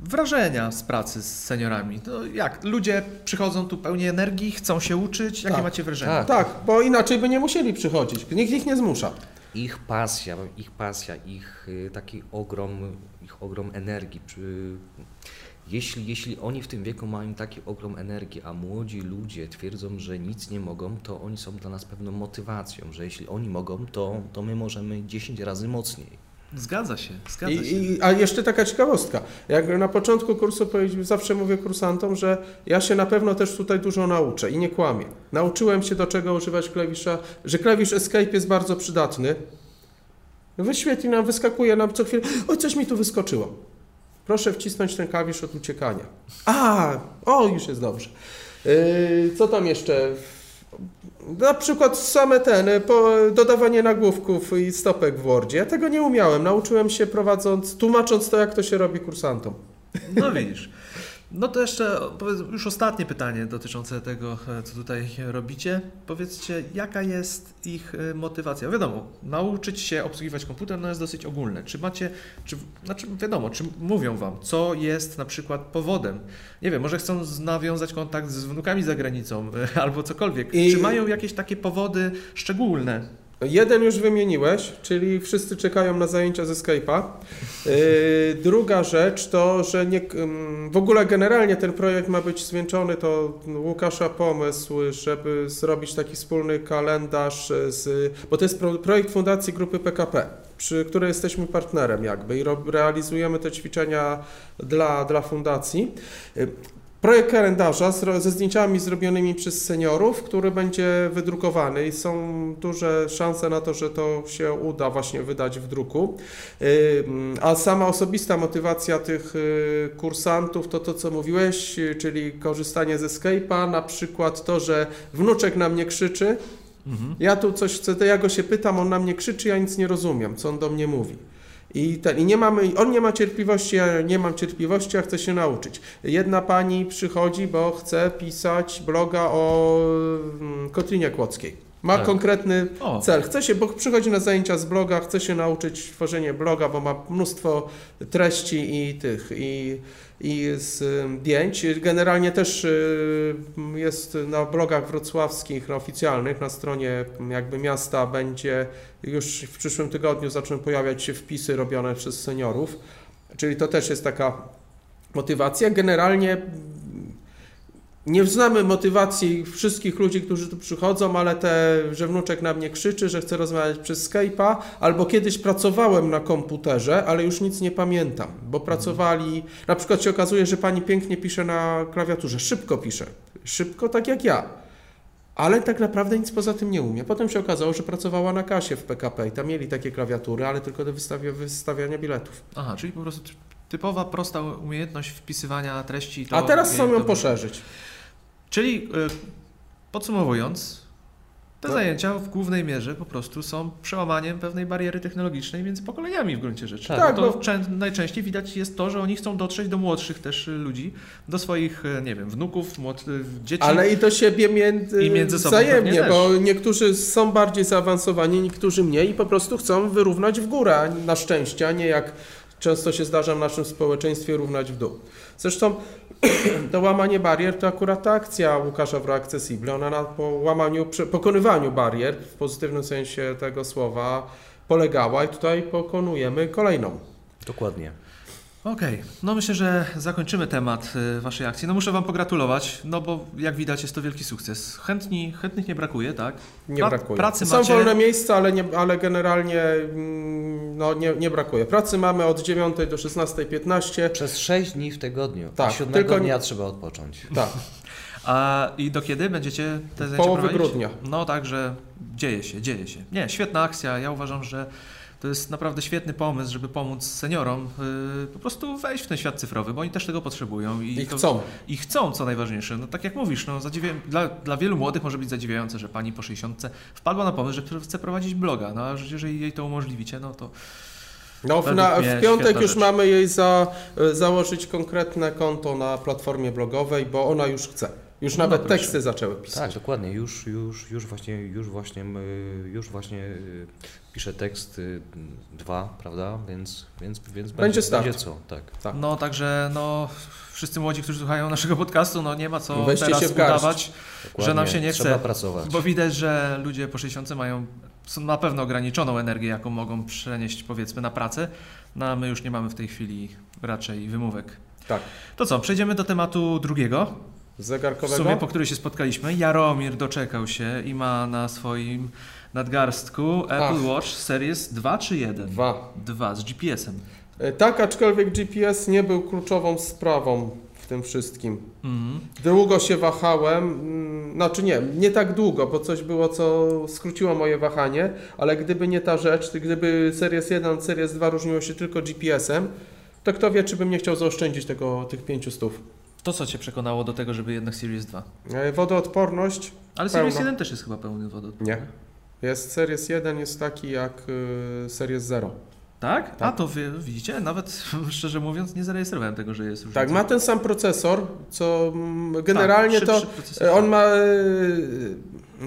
wrażenia z pracy z seniorami? To jak? Ludzie przychodzą tu pełni energii, chcą się uczyć? Jakie Tak. macie wrażenia? Tak. Tak, bo inaczej by nie musieli przychodzić. Nikt ich nie zmusza. ich pasja, ich pasja, ich y, taki ogrom, ich ogrom energii. Czy, jeśli, jeśli oni w tym wieku mają taki ogrom energii, a młodzi ludzie twierdzą, że nic nie mogą, to oni są dla nas pewną motywacją, że jeśli oni mogą, to, to my możemy 10 razy mocniej. Zgadza się, zgadza I, się. i, a jeszcze taka ciekawostka. Jak na początku kursu zawsze mówię kursantom, że ja się na pewno też tutaj dużo nauczę i nie kłamię. Nauczyłem się do czego używać klawisza, że klawisz Escape jest bardzo przydatny. Wyświetli nam, wyskakuje nam co chwilę. Oj, coś mi tu wyskoczyło. Proszę wcisnąć ten klawisz od uciekania. A, o, już jest dobrze. Yy, co tam jeszcze? Na przykład same ten, y, dodawanie nagłówków i stopek w Wordzie. Ja tego nie umiałem. Nauczyłem się prowadząc, tłumacząc to, jak to się robi kursantom. No widzisz. No to jeszcze już ostatnie pytanie dotyczące tego, e, co tutaj robicie. Powiedzcie, jaka jest ich e, motywacja? Wiadomo, nauczyć się obsługiwać komputer no jest dosyć ogólne. Czy macie, czy, znaczy wiadomo, czy mówią Wam, co jest na przykład powodem? Nie wiem, może chcą nawiązać kontakt z wnukami za granicą e, albo cokolwiek. I- Czy mają jakieś takie powody szczególne? Jeden już wymieniłeś, czyli wszyscy czekają na zajęcia ze Skype'a. Yy, druga rzecz to, że nie, w ogóle generalnie ten projekt ma być zwieńczony, to Łukasza pomysł, żeby zrobić taki wspólny kalendarz, z, bo to jest pro, projekt Fundacji Grupy PKP, przy której jesteśmy partnerem jakby i realizujemy te ćwiczenia dla, dla fundacji. Projekt kalendarza ze zdjęciami zrobionymi przez seniorów, który będzie wydrukowany i są duże szanse na to, że to się uda właśnie wydać w druku. Ym, A sama osobista motywacja tych y, kursantów to to, co mówiłeś, y, czyli korzystanie ze Skype'a, na przykład to, że wnuczek na mnie krzyczy, Mhm. ja tu coś chcę, to ja go się pytam, on na mnie krzyczy, ja nic nie rozumiem, co on do mnie mówi. I, ten, I nie mamy, on nie ma cierpliwości, ja nie mam cierpliwości, a chcę się nauczyć. Jedna pani przychodzi, bo chce pisać bloga o mm, Kotlinie Kłodzkiej. Ma Tak. konkretny O, cel. Chce się, bo przychodzi na zajęcia z bloga, chce się nauczyć tworzenia bloga, bo ma mnóstwo treści i tych, i, i zdjęć. Generalnie też y, jest na blogach wrocławskich, na oficjalnych, na stronie jakby miasta będzie już w przyszłym tygodniu zaczną pojawiać się wpisy robione przez seniorów, czyli to też jest taka motywacja. Generalnie nie znamy motywacji wszystkich ludzi, którzy tu przychodzą, ale te, że wnuczek na mnie krzyczy, że chce rozmawiać przez Skype'a, albo kiedyś pracowałem na komputerze, ale już nic nie pamiętam, bo pracowali, na przykład się okazuje, że pani pięknie pisze na klawiaturze, szybko pisze, szybko tak jak ja, ale tak naprawdę nic poza tym nie umie. Potem się okazało, że pracowała na kasie w PKP i tam mieli takie klawiatury, ale tylko do wystawia, wystawiania biletów. aha, czyli po prostu typowa, prosta umiejętność wpisywania treści. To A teraz chcą ją to- poszerzyć. Czyli y, podsumowując, te No. zajęcia w głównej mierze po prostu są przełamaniem pewnej bariery technologicznej między pokoleniami w gruncie rzeczy. Tak. Tak, to bo- czę- najczęściej widać jest to, że oni chcą dotrzeć do młodszych też y, ludzi, do swoich, y, nie wiem, wnuków, młod- y, dzieci. Ale i do siebie między, I między sobą wzajemnie, bo niektórzy są bardziej zaawansowani, niektórzy mniej i po prostu chcą wyrównać w górę, na szczęście, a nie jak często się zdarza w naszym społeczeństwie równać w dół. Zresztą *clears throat* to łamanie barier to akurat ta akcja Łukasza w Accessible, ona na po łamaniu, pokonywaniu barier w pozytywnym sensie tego słowa polegała i tutaj pokonujemy kolejną. Dokładnie. Okej, no myślę, że zakończymy temat y, Waszej akcji. No muszę Wam pogratulować, no bo jak widać jest to wielki sukces. Chętni, chętnych nie brakuje, tak? Nie Pra- brakuje. pracy Są macie? wolne miejsca, ale, nie, ale generalnie mm, no, nie, nie brakuje. Pracy mamy od 9 do 16.15. Przez 6 dni w tygodniu. Tak, a siódmego tylko- dnia trzeba odpocząć. Tak, *laughs* A i do kiedy będziecie te zajęcia połowy prowadzić? grudnia. No także dzieje się, dzieje się. Nie, świetna akcja. Ja uważam, że to jest naprawdę świetny pomysł, żeby pomóc seniorom y, po prostu wejść w ten świat cyfrowy, bo oni też tego potrzebują. I, I to- chcą. I chcą, co najważniejsze. No tak jak mówisz, no, zadziwia... dla, dla wielu młodych może być zadziwiające, że pani po 60 wpadła na pomysł, że chce prowadzić bloga. No a jeżeli jej to umożliwicie, no to No, w, na, w piątek już rzecz. mamy jej za, e, założyć konkretne konto na platformie blogowej, bo ona już chce. Już No nawet proszę. teksty zaczęły pisać. Tak, dokładnie. Już, już, już właśnie, już właśnie, już właśnie y, piszę tekst y, dwa, prawda? Więc, więc, więc Będzie start. będzie co, tak. Tak. No także no wszyscy młodzi, którzy słuchają naszego podcastu, no nie ma co Weźcie teraz udawać, Dokładnie. że nam się nie Trzeba chce. pracować. Bo widać, że ludzie po 60 mają są na pewno ograniczoną energię, jaką mogą przenieść powiedzmy na pracę. No a my już nie mamy w tej chwili raczej wymówek. Tak. To co, przejdziemy do tematu drugiego. W Zegarkowego? sumie po którym się spotkaliśmy. Jaromir doczekał się i ma na swoim nadgarstku Apple Ach. Watch Series 2 czy 1? Dwa. 2 z GPS-em. E, Tak, aczkolwiek GPS nie był kluczową sprawą w tym wszystkim. Mhm. Długo się wahałem, mm, znaczy nie, nie tak długo, bo coś było, co skróciło moje wahanie, ale gdyby nie ta rzecz, gdyby Series 1 od Series 2 różniło się tylko GPS-em, to kto wie, czy bym nie chciał zaoszczędzić tego, tych 500. To co Cię przekonało do tego, żeby jednak Series 2? E, Wodoodporność? Ale Series Pełno. 1 też jest chyba pełny wodoodporny. Nie. Jest Series 1 jest taki jak y, Series 0. Tak? A Tak. to wy, widzicie, nawet *laughs* szczerze mówiąc nie zarejestrowałem tego, że jest różnica. Tak, ma ten sam procesor, co mm, generalnie Tak, to szybszy procesor. E, On ma e,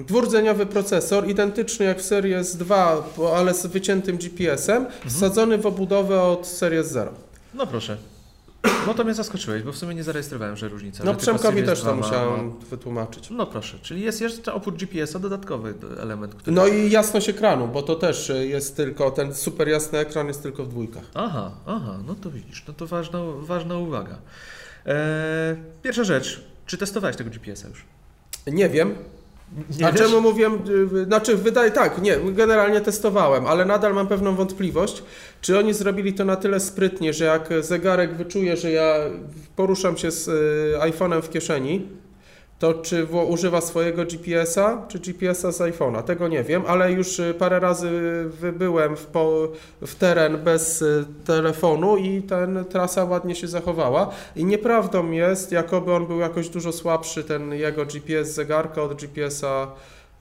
dwurdzeniowy procesor, identyczny jak w Series 2, bo- ale z wyciętym GPS-em, Mhm. wsadzony w obudowę od Series 0. No proszę. No to mnie zaskoczyłeś, bo w sumie nie zarejestrowałem, że różnica. No że Przemkowi też 2 to musiałem ma- wytłumaczyć. No proszę, czyli jest jeszcze oprócz GPS-a dodatkowy element, który... No i jasność ekranu, bo to też jest tylko, ten super jasny ekran jest tylko w dwójkach. Aha, aha, no to widzisz, no to ważna, ważna uwaga. Eee, pierwsza rzecz, czy testowałeś tego GPS-a już? Nie wiem, Nie A wiesz? czemu mówię, y, znaczy wydaje, tak, nie, generalnie testowałem, ale nadal mam pewną wątpliwość, czy oni zrobili to na tyle sprytnie, że jak zegarek wyczuje, że ja poruszam się z y, iPhone'em w kieszeni, to czy używa swojego GPS-a, czy GPS-a z iPhone'a, tego nie wiem, ale już y, parę razy wybyłem w, po, w teren bez y, telefonu i ten trasa ładnie się zachowała. I nieprawdą jest, jakoby on był jakoś dużo słabszy, ten jego GPS zegarka od GPS-a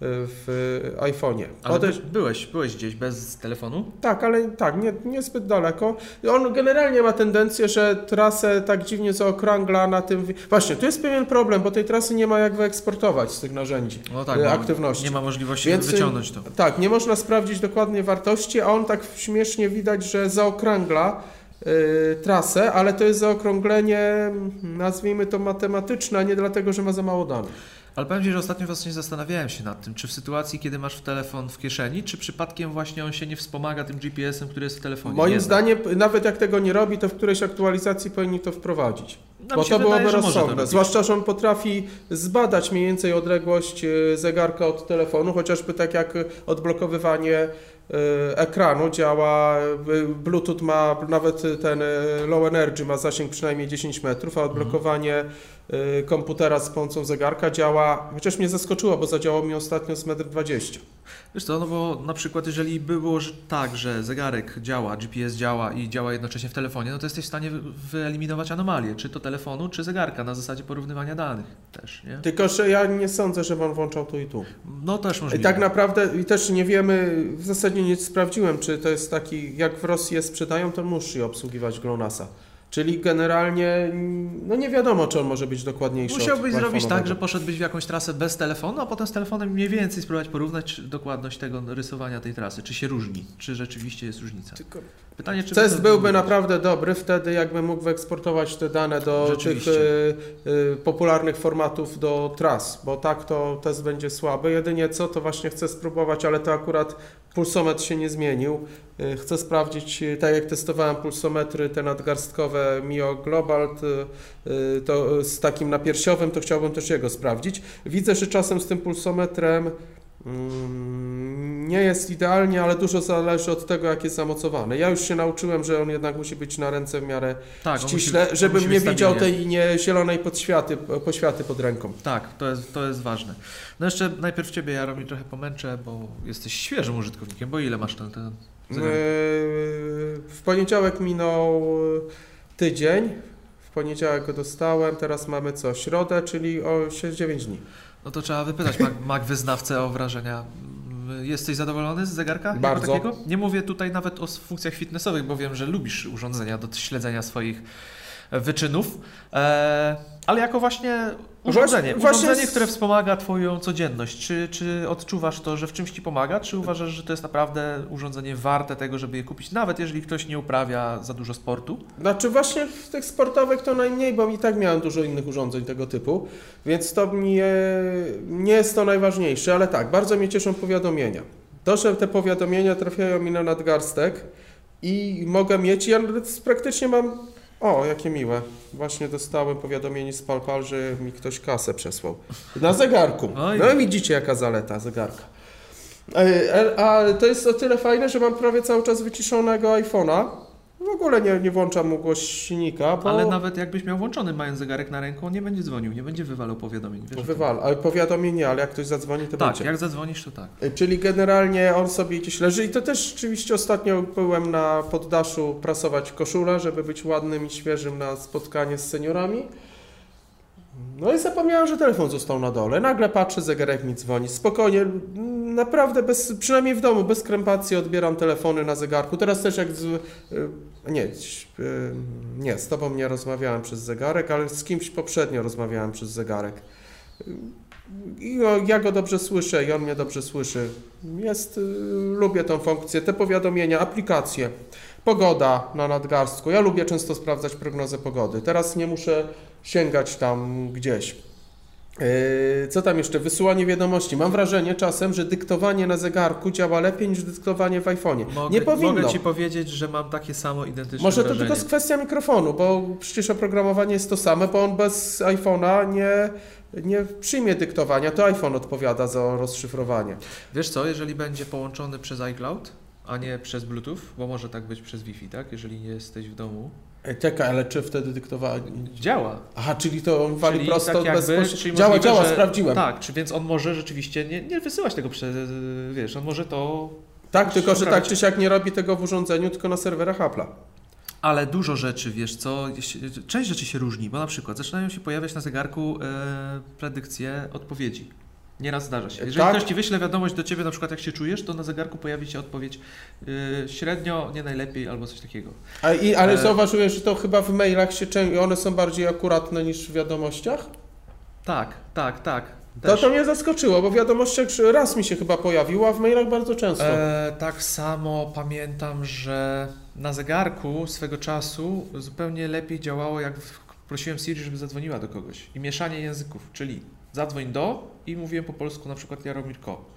w iPhone'ie. Ale by, byłeś, byłeś gdzieś bez telefonu? tak, ale tak, nie, niezbyt daleko. On generalnie ma tendencję, że trasę tak dziwnie zaokrągla na tym. Właśnie, tu jest pewien problem, bo tej trasy nie ma jak wyeksportować z tych narzędzi. No tak, y, aktywności. nie ma możliwości Więc, y, wyciągnąć to. Tak, nie można sprawdzić dokładnie wartości, a on tak śmiesznie widać, że zaokrągla y, trasę, ale to jest zaokrąglenie, nazwijmy to matematyczne, a nie dlatego, że ma za mało danych. Ale powiem Ci, że ostatnio właśnie zastanawiałem się nad tym, czy w sytuacji, kiedy masz telefon w kieszeni, czy przypadkiem właśnie on się nie wspomaga tym GPS-em, który jest w telefonie. Moim zdaniem, nawet jak tego nie robi, to w którejś aktualizacji powinni to wprowadzić. No, Bo to wydaje, byłoby to rozsądne. robić. Zwłaszcza, że on potrafi zbadać mniej więcej odległość e, zegarka od telefonu, chociażby tak jak odblokowywanie e, ekranu działa. e, Bluetooth ma nawet ten low energy ma zasięg przynajmniej 10 metrów, a Mhm. odblokowanie e, komputera z pomocą zegarka działa, chociaż mnie zaskoczyło, bo zadziałało mi ostatnio z 1,20 m. Wiesz co, no bo na przykład jeżeli było że tak, że zegarek działa, GPS działa i działa jednocześnie w telefonie, no to jesteś w stanie wy- wyeliminować anomalie, czy to telefonu, czy zegarka, na zasadzie porównywania danych też, nie? Tylko, że ja nie sądzę, żeby on włączał tu i tu. No też I możliwe. tak naprawdę i też nie wiemy, w zasadzie nie sprawdziłem, czy to jest taki, jak w Rosji je sprzedają, to musi obsługiwać GLONASSa. Czyli generalnie, no nie wiadomo, czy on może być dokładniejszy. Musiałbyś od zrobić tak, że poszedłbyś w jakąś trasę bez telefonu, a potem z telefonem mniej więcej spróbować porównać czy dokładność tego rysowania tej trasy, czy się różni, czy rzeczywiście jest różnica. Tylko Pytanie, czy Test byłby naprawdę dobry wtedy, jakby mógł wyeksportować te dane do tych y, y, popularnych formatów do tras, bo tak to test będzie słaby. Jedynie co, to właśnie chcę spróbować, ale to akurat pulsometr się nie zmienił. Y, Chcę sprawdzić, y, tak jak testowałem pulsometry te nadgarstkowe Mio Global, to, y, to z takim napiersiowym, to chciałbym też jego sprawdzić. Widzę, że czasem z tym pulsometrem mm, nie jest idealnie, ale dużo zależy od tego, jak jest zamocowany. Ja już się nauczyłem, że on jednak musi być na ręce w miarę Tak, ściśle, musi- żebym nie być widział stabilnie. tej nie zielonej podświaty, poświaty pod ręką. Tak, to jest, to jest ważne. No jeszcze najpierw Ciebie, Jaromir, trochę pomęczę, bo jesteś świeżym użytkownikiem, bo ile masz ten, ten? Yy, W poniedziałek minął tydzień. W poniedziałek go dostałem, teraz mamy co? Środę, czyli o 9 dni. No to trzeba wypytać Mac, Mac wyznawcę o wrażenia. Mm, Jesteś zadowolony z zegarka? Bardzo. Nie mówię tutaj nawet o funkcjach fitnessowych, bo wiem, że lubisz urządzenia do śledzenia swoich e, wyczynów, e, ale jako właśnie urządzenie, Właśnie- urządzenie, które wspomaga Twoją codzienność. Czy, czy odczuwasz to, że w czymś Ci pomaga, czy uważasz, że to jest naprawdę urządzenie warte tego, żeby je kupić, nawet jeżeli ktoś nie uprawia za dużo sportu? Znaczy właśnie w tych sportowych to najmniej, bo i tak miałem dużo innych urządzeń tego typu, więc to nie, nie jest to najważniejsze, ale tak, bardzo mnie cieszą powiadomienia. To, że te powiadomienia trafiają mi na nadgarstek i mogę mieć, ja praktycznie mam, o jakie miłe, właśnie dostałem powiadomienie z PalPal, że mi ktoś kasę przesłał. Na zegarku. Oj. No i widzicie jaka zaleta zegarka. E, e, A to jest o tyle fajne, że mam prawie cały czas wyciszonego iPhone'a. W ogóle nie, nie włączam mu głośnika, bo Ale nawet jakbyś miał włączony mając zegarek na ręku, on nie będzie dzwonił, nie będzie wywalał powiadomień. Wiesz, wywal. Ale powiadomienie, ale jak ktoś zadzwoni, to Tak, będzie. jak zadzwonisz, to tak. E, Czyli generalnie on sobie gdzieś leży i to też rzeczywiście ostatnio byłem na poddaszu prasować koszulę, żeby być ładnym i świeżym na spotkanie z seniorami. No i zapomniałem, że telefon został na dole. Nagle patrzę, zegarek mi dzwoni. Spokojnie, naprawdę bez, przynajmniej w domu, bez krępacji odbieram telefony na zegarku. Teraz też jak z, y, nie, y, nie, z tobą nie rozmawiałem przez zegarek, ale z kimś poprzednio rozmawiałem przez zegarek. I ja go dobrze słyszę i on mnie dobrze słyszy. Jest, y, lubię tą funkcję, te powiadomienia, aplikacje. Pogoda na nadgarstku. Ja lubię często sprawdzać prognozę pogody. Teraz nie muszę sięgać tam gdzieś. Yy, Co tam jeszcze? Wysyłanie wiadomości. Mam wrażenie czasem, że dyktowanie na zegarku działa lepiej niż dyktowanie w iPhone'ie. Mogę, nie powinno. Mogę Ci powiedzieć, że mam takie samo identyczne Może to wrażenie. tylko jest kwestia mikrofonu, bo przecież oprogramowanie jest to same, bo on bez iPhone'a nie, nie przyjmie dyktowania. To iPhone odpowiada za rozszyfrowanie. Wiesz co, jeżeli będzie połączony przez iCloud, a nie przez Bluetooth, bo może tak być przez Wi-Fi, tak? Jeżeli nie jesteś w domu. Czekaj, ale czy wtedy dyktowanie... Działa. Aha, czyli to on wali Czyli prosto tak jakby, bezpośrednio. Działa, możliwe, działa, że- sprawdziłem. Tak, czy więc on może rzeczywiście nie, nie wysyłać tego przez, wiesz, on może to... Tak, tylko że tak czy siak nie robi tego w urządzeniu, tylko na serwerach Apple'a. Ale dużo rzeczy, wiesz co, część rzeczy się różni, bo na przykład zaczynają się pojawiać na zegarku e, predykcje odpowiedzi. Nieraz zdarza się. Jeżeli Tak. ktoś Ci wyśle wiadomość do Ciebie, na przykład jak się czujesz, to na zegarku pojawi się odpowiedź e, średnio, nie najlepiej albo coś takiego. A, i, ale E. zauważyłeś, że to chyba w mailach się czę- one są bardziej akuratne niż w wiadomościach? Tak, tak, tak. To też. to mnie zaskoczyło, bo w wiadomościach raz mi się chyba pojawiło, a w mailach bardzo często. E, tak samo pamiętam, że na zegarku swego czasu zupełnie lepiej działało, jak prosiłem Siri, żeby zadzwoniła do kogoś. I mieszanie języków, czyli zadzwoń do i mówiłem po polsku na przykład Jaromir Ko.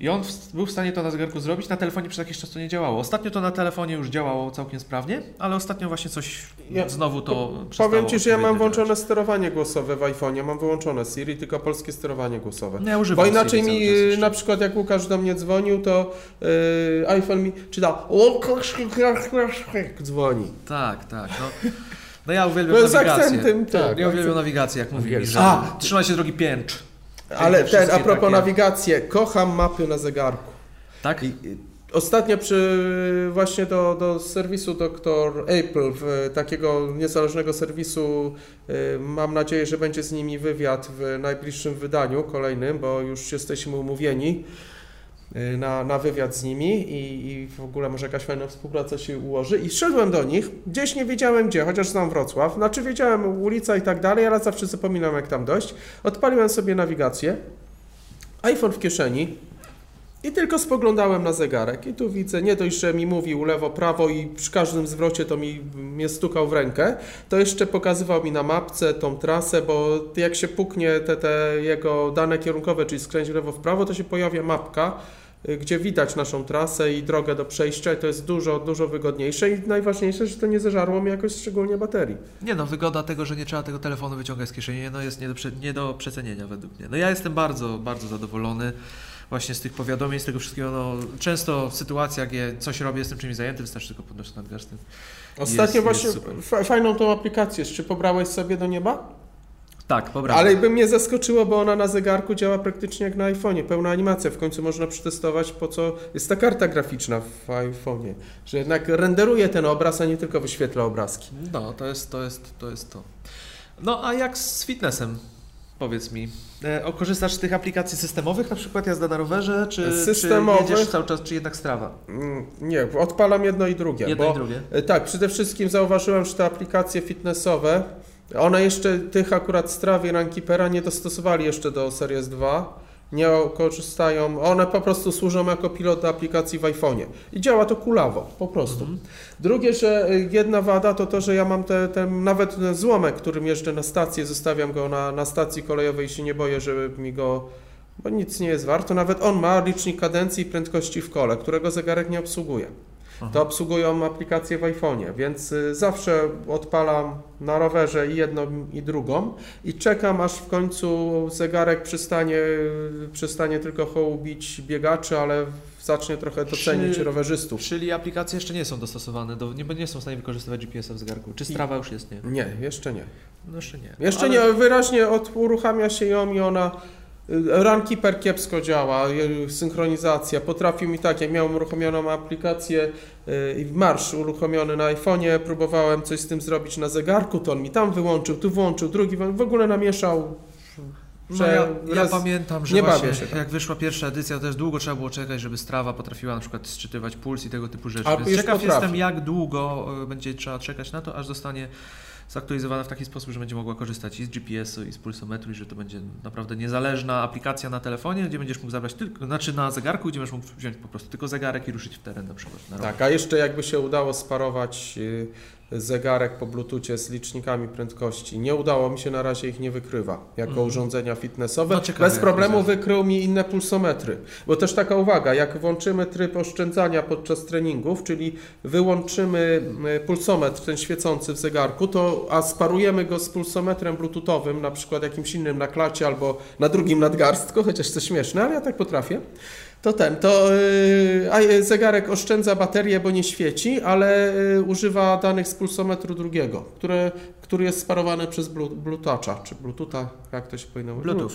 I on w, był w stanie to na zegarku zrobić, na telefonie przez jakiś czas to nie działało. Ostatnio to na telefonie już działało całkiem sprawnie, ale ostatnio właśnie coś Ja- znowu to przestało Powiem Ci, że ja mam włączone sterowanie głosowe w iPhone'ie, mam wyłączone Siri, tylko polskie sterowanie głosowe. No ja używam Bo inaczej Siri mi, na przykład jak Łukasz do mnie dzwonił, to y, iPhone mi czyta Łukasz dzwoni. Tak, tak. No, no ja uwielbiam No z nawigację. akcentem, tak. Ja uwielbiam nawigację, jak mówi że A! trzymaj się drogi pięcz. Ale ten, a propos takie- nawigację, kocham mapy na zegarku. Tak? I, ostatnio przy właśnie do, do serwisu Dr. Apple, w takiego niezależnego serwisu, y, mam nadzieję, że będzie z nimi wywiad w najbliższym wydaniu kolejnym, bo już jesteśmy umówieni na, na wywiad z nimi i, i w ogóle może jakaś fajna współpraca się ułoży. I szedłem do nich, gdzieś nie wiedziałem gdzie, chociaż znam Wrocław, znaczy wiedziałem ulica i tak dalej, ale zawsze zapominam jak tam dojść. Odpaliłem sobie nawigację, iPhone w kieszeni, i tylko spoglądałem na zegarek i tu widzę, nie dość, że mi mówił lewo, prawo i przy każdym zwrocie to mi mnie stukał w rękę, to jeszcze pokazywał mi na mapce tą trasę, bo jak się puknie te, te jego dane kierunkowe, czyli skręć lewo, w prawo, to się pojawia mapka y, gdzie widać naszą trasę i drogę do przejścia i to jest dużo, dużo wygodniejsze i najważniejsze, że to nie zażarło mi jakoś szczególnie baterii. Nie no, wygoda tego, że nie trzeba tego telefonu wyciągać z kieszeni, no jest nie do, nie do przecenienia według mnie. No ja jestem bardzo, bardzo zadowolony właśnie z tych powiadomień, z tego wszystkiego. No, często w sytuacjach, gdzie coś robię, jestem czymś zajęty, wystarczy tylko podnosić nadgarstek. Ostatnio właśnie fajną tą aplikację, czy pobrałeś sobie do nieba? Tak, dobra. Ale by mnie zaskoczyło, bo ona na zegarku działa praktycznie jak na iPhone'ie, pełna animacja. W końcu można przetestować, po co jest ta karta graficzna w iPhone'ie, że jednak renderuje ten obraz, a nie tylko wyświetla obrazki. No, to jest to. Jest, to, jest to. No a jak z fitnessem? Powiedz mi. E, o, korzystasz z tych aplikacji systemowych, na przykład jazda na rowerze, czy, Systemowych? czy jedziesz cały czas, czy jednak strawa? Mm, Nie, odpalam jedno i drugie. Jedno bo, i drugie. e, Tak, przede wszystkim zauważyłem, że te aplikacje fitnessowe, one jeszcze tych akurat Strawy i Runkeepera nie dostosowali jeszcze do Series 2. Nie korzystają, one po prostu służą jako pilot aplikacji w iPhone'ie. I działa to kulawo, po prostu. Mhm. Drugie, że y, jedna wada to to, że ja mam te, ten nawet ten złomek, którym jeżdżę na stację, zostawiam go na, na stacji kolejowej i się nie boję, żeby mi go, bo nic nie jest warto. Nawet on ma licznik kadencji i prędkości w kole, którego zegarek nie obsługuje. Aha. To obsługują aplikacje w iPhone'ie, więc y, zawsze odpalam na rowerze i jedną i drugą i czekam aż w końcu zegarek przestanie, przestanie tylko hołubić biegaczy, ale zacznie trochę docenić Czy- rowerzystów. Czyli aplikacje jeszcze nie są dostosowane, do, nie, nie są w stanie wykorzystywać GPS-a w zegarku. Czy strawa już jest? Nie. Nie, jeszcze nie. No jeszcze nie. Jeszcze Ale- nie, wyraźnie od, uruchamia się ją i ona. Y, Runkeeper kiepsko działa, y, synchronizacja. Potrafił mi tak, jak miałem uruchomioną aplikację y, i marsz uruchomiony na iPhone'ie, próbowałem coś z tym zrobić na zegarku, to on mi tam wyłączył, tu włączył, drugi, w ogóle namieszał. No ja, ja pamiętam, że nie właśnie jak wyszła pierwsza edycja, to też długo trzeba było czekać, żeby strawa potrafiła na przykład sczytywać puls i tego typu rzeczy. Ciekaw potrafi. jestem, jak długo e, będzie trzeba czekać na to, aż zostanie zaktualizowana w taki sposób, że będzie mogła korzystać i z GPS-u, i z pulsometru, i że to będzie naprawdę niezależna aplikacja na telefonie, gdzie będziesz mógł zabrać tylko, znaczy na zegarku, gdzie będziesz mógł wziąć po prostu tylko zegarek i ruszyć w teren na przykład. Na. Tak, a jeszcze jakby się udało sparować y, zegarek po Bluetoothie z licznikami prędkości. Nie udało mi się, na razie ich nie wykrywa jako Mhm. urządzenia fitnessowe. No, ciekawe, Bez problemu wykrył mi inne pulsometry. Bo też taka uwaga, jak włączymy tryb oszczędzania podczas treningów, czyli wyłączymy pulsometr, ten świecący w zegarku, to a sparujemy go z pulsometrem bluetoothowym, na przykład jakimś innym na klacie albo na drugim nadgarstku, chociaż to śmieszne, ale ja tak potrafię. To ten, to yy, zegarek oszczędza baterię, bo nie świeci, ale y, używa danych z pulsometru drugiego, które, który jest sparowany przez blu- Bluetoocha, czy Bluetootha, jak to się powinno mówić? Bluetooth.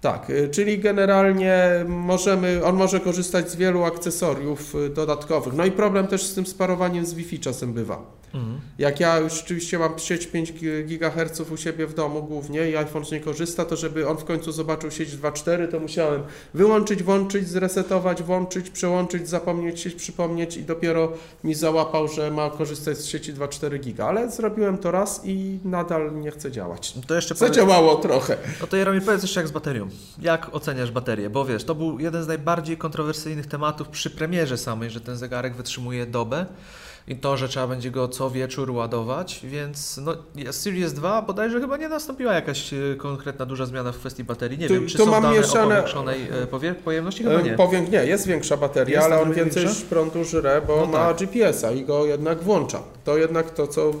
Tak, y, czyli generalnie możemy, on może korzystać z wielu akcesoriów y, dodatkowych. No i problem też z tym sparowaniem z Wi-Fi czasem bywa. Mhm. Jak ja już rzeczywiście mam sieć 5 GHz u siebie w domu głównie i iPhone z niej korzysta, to żeby on w końcu zobaczył sieć 2.4, to musiałem wyłączyć, włączyć, zresetować, włączyć, przełączyć, zapomnieć sieć, przypomnieć i dopiero mi załapał, że ma korzystać z sieci 2.4 giga. Ale zrobiłem to raz i nadal nie chce działać. To jeszcze Zadziałało trochę. No to Jaromir, powiedz jeszcze jak z baterią. Jak oceniasz baterię? Bo wiesz, to był jeden z najbardziej kontrowersyjnych tematów przy premierze samej, że ten zegarek wytrzymuje dobę i to, że trzeba będzie go co wieczór ładować, więc no, Series 2 bodajże chyba nie nastąpiła jakaś e, konkretna duża zmiana w kwestii baterii. Nie Tu- wiem, czy tu są mam dane mieszane- o powiększonej e, powie- pojemności? Chyba nie. E, Powiem, nie, jest większa bateria, Jest ale on więcej większa? prądu żre, bo No ma tak. GPS-a i go jednak włącza. To jednak to, co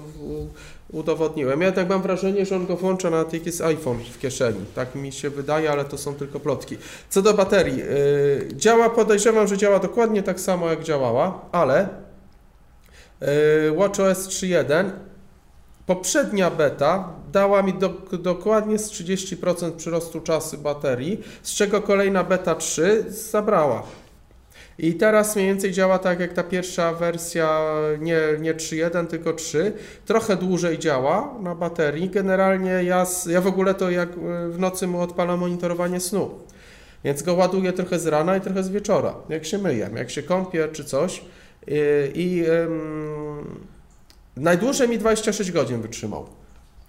udowodniłem. Ja jednak mam wrażenie, że on go włącza nawet jak jest iPhone w kieszeni. Tak mi się wydaje, ale to są tylko plotki. Co do baterii. Yy, działa, podejrzewam, że działa dokładnie tak samo jak działała, ale WatchOS 3.1 Poprzednia beta dała mi do, dokładnie z 30% przyrostu czasu baterii, z czego kolejna beta 3 zabrała. I teraz mniej więcej działa tak jak ta pierwsza wersja, nie, nie 3.1, tylko 3. Trochę dłużej działa na baterii. Generalnie ja, ja w ogóle to jak y, w nocy mu odpalam monitorowanie snu. Więc go ładuję trochę z rana i trochę z wieczora, jak się myję, jak się kąpię czy coś. Y, I najdłużej mi 26 godzin wytrzymał.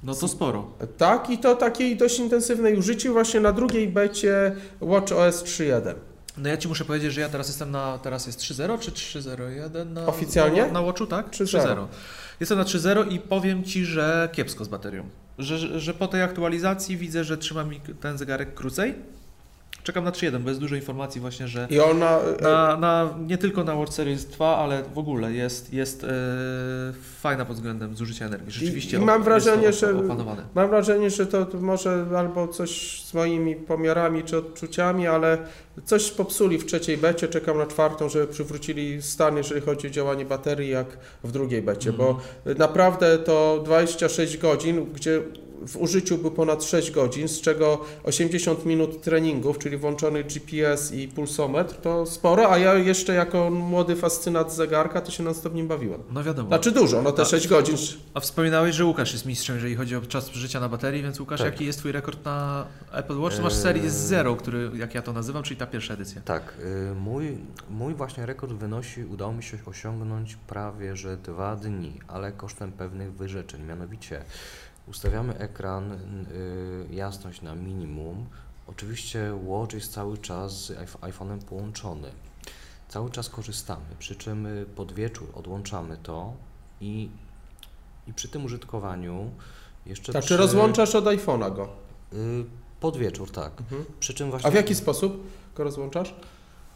No to sporo. Tak, i to takiej dość intensywnej użyciu właśnie na drugiej becie WatchOS 3.1. No ja Ci muszę powiedzieć, że ja teraz jestem na, teraz jest 3.0 czy 3.0.1 na... Oficjalnie? Na, na Watchu, tak? 3.0. Jestem na 3.0 i powiem Ci, że kiepsko z baterią. Że, że, że po tej aktualizacji widzę, że trzyma mi ten zegarek krócej. Czekam na 3.1, bo jest dużo informacji właśnie, że I ona... e, na, na, nie tylko na World Series 2, ale w ogóle jest, jest e, fajna pod względem zużycia energii. Rzeczywiście i mam jest wrażenie, to że- opanowane. Mam wrażenie, że to może albo coś z moimi pomiarami czy odczuciami, ale coś popsuli w trzeciej becie. Czekam na czwartą, żeby przywrócili stan, jeżeli chodzi o działanie baterii, jak w drugiej becie, bo naprawdę to 26 godzin, gdzie w użyciu był ponad 6 godzin, z czego 80 minut treningów, czyli włączony GPS i pulsometr, to sporo, a ja jeszcze jako młody fascynat zegarka to się non stop nim bawiłem. No wiadomo. Znaczy dużo, no te A- 6 godzin. A wspominałeś, że Łukasz jest mistrzem, jeżeli chodzi o czas życia na baterii, więc Łukasz, Tak. jaki jest twój rekord na Apple Watch? Ty masz Eee. Series Zero, który, jak ja to nazywam, czyli ta pierwsza edycja. Tak, y, mój, mój właśnie rekord wynosi, udało mi się osiągnąć prawie że dwa dni, ale kosztem pewnych wyrzeczeń. Mianowicie ustawiamy ekran, y, jasność na minimum. Oczywiście Watch jest cały czas z iPh- iPhone'em połączony. Cały czas korzystamy, przy czym y, pod wieczór odłączamy to i, i przy tym użytkowaniu jeszcze Znaczy przy, rozłączasz od iPhone'a go. y, pod wieczór, tak. Mhm. Przy czym właśnie A w jaki sposób go rozłączasz?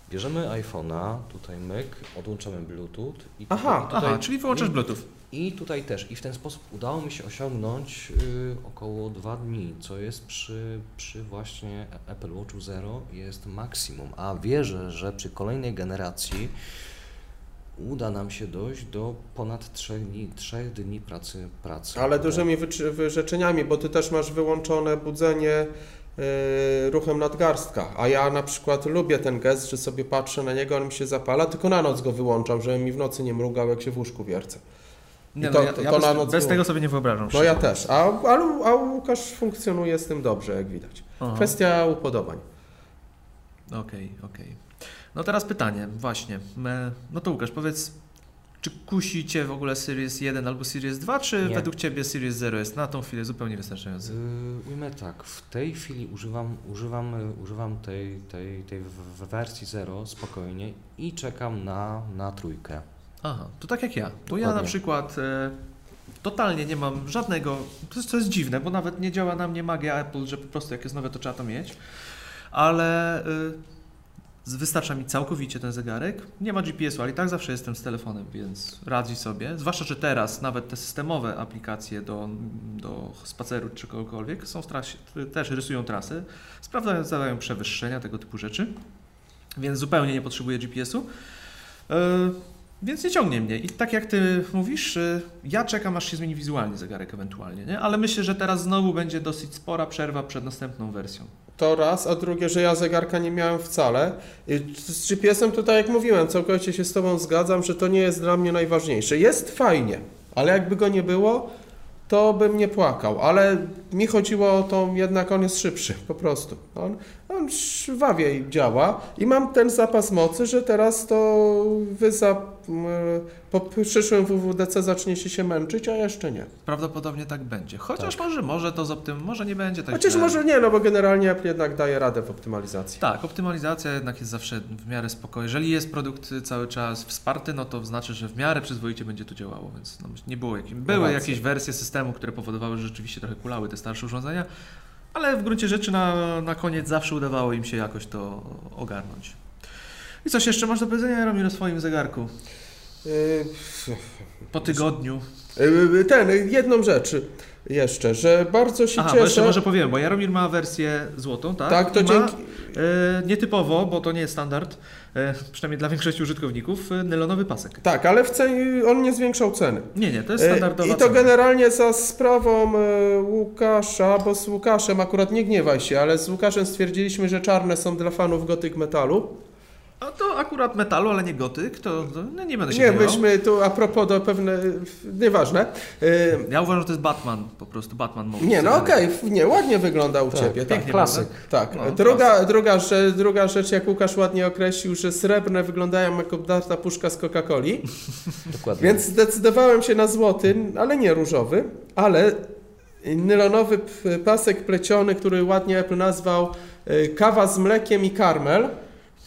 Bierzemy iPhone'a, tutaj myk, odłączamy Bluetooth i Aha, tutaj, Aha, czyli wyłączasz Bluetooth. I tutaj też. I w ten sposób udało mi się osiągnąć y, około dwa dni, co jest przy, przy właśnie Apple Watchu Zero jest maksimum. A wierzę, że przy kolejnej generacji uda nam się dojść do ponad 3 dni, 3 dni pracy. pracy. Ale dużymi wyrzeczeniami, bo ty też masz wyłączone budzenie yy, ruchem nadgarstka. A ja na przykład lubię ten gest, że sobie patrzę na niego, on mi się zapala, tylko na noc go wyłączam, żeby mi w nocy nie mrugał, jak się w łóżku wiercę. Nie, no, to- ja, to- ja to bez, na noc bez tego sobie nie wyobrażam. No ja też. A, a, a Łukasz funkcjonuje z tym dobrze, jak widać. Aha. Kwestia upodobań. Okej, okej. No teraz pytanie, właśnie. Me- No to Łukasz, powiedz, czy kusi Cię w ogóle Series 1 albo Series 2, czy Nie. według Ciebie Series 0 jest na tą chwilę zupełnie wystarczający? Yy, ujmę tak, w tej chwili używam, używam, używam tej, tej, tej wersji 0 spokojnie i czekam na, na trójkę. Aha, to tak jak ja. Bo ja na przykład e, totalnie nie mam żadnego, to jest, to jest dziwne, bo nawet nie działa na mnie magia Apple, że po prostu jak jest nowe, to trzeba to mieć, ale e, wystarcza mi całkowicie ten zegarek. Nie ma GPS-u, ale i tak zawsze jestem z telefonem, więc radzi sobie. Zwłaszcza, że teraz nawet te systemowe aplikacje do, do spaceru czy kogokolwiek są w trasie, też rysują trasy, sprawdzają, zadają przewyższenia, tego typu rzeczy, więc zupełnie nie potrzebuję GPS-u. E, więc nie ciągnie mnie. I tak jak ty mówisz, y, ja czekam aż się zmieni wizualnie zegarek ewentualnie, nie? Ale myślę, że teraz znowu będzie dosyć spora przerwa przed następną wersją. To raz, a drugie, że ja zegarka nie miałem wcale. I Z GPS-em to tak jak mówiłem, całkowicie się z Tobą zgadzam, że to nie jest dla mnie najważniejsze. Jest fajnie, ale jakby go nie było, to bym nie płakał. Ale mi chodziło o to, jednak on jest szybszy, po prostu. On, on żwawiej działa i mam ten zapas mocy, że teraz to wy za, po przyszłym WWDC zaczniecie się męczyć, a jeszcze nie. Prawdopodobnie tak będzie. Chociaż może, może to z optym, może nie będzie tak Chociaż źle. może nie, no bo generalnie Apple jednak daje radę w optymalizacji. Tak, optymalizacja jednak jest zawsze w miarę spoko. Jeżeli jest produkt cały czas wsparty, no to znaczy, że w miarę przyzwoicie będzie to działało, więc no, nie było jakim. Były Racja. jakieś wersje systemu, które powodowały, że rzeczywiście trochę kulały te starsze urządzenia, ale w gruncie rzeczy na, na koniec zawsze udawało im się jakoś to ogarnąć. I coś jeszcze masz do powiedzenia, Jaromir, o swoim zegarku? Yy, Po tygodniu. Yy, Ten, jedną rzecz jeszcze, że bardzo się Aha, bo jeszcze cieszę. może powiem, bo Jaromir ma wersję złotą, tak? Tak, to I ma, dzięki. E, nietypowo, bo to nie jest standard, e, przynajmniej dla większości użytkowników, e, nylonowy pasek. Tak, ale w cenie, on nie zwiększał ceny. Nie, nie, to jest Yy, standardowa I to cena. generalnie za sprawą yy, Łukasza, bo z Łukaszem akurat nie gniewaj się, ale z Łukaszem stwierdziliśmy, że czarne są dla fanów gotyk metalu. A to akurat metalu, ale nie gotyk, to, to no nie będę się Nie, gniewał. myśmy tu a propos do pewne, nieważne. Yy, Ja uważam, że to jest Batman, po prostu Batman mode. Nie, no okej, nie, ładnie wygląda u Ciebie. Tak, klasyk. Tak. No, druga, druga, rzecz, druga rzecz, jak Łukasz ładnie określił, że srebrne wyglądają jak obdarta puszka z Coca-Coli. *laughs* Dokładnie. Więc zdecydowałem się na złoty, ale nie różowy, ale nylonowy pasek pleciony, który ładnie Apple nazwał y, kawa z mlekiem i karmel,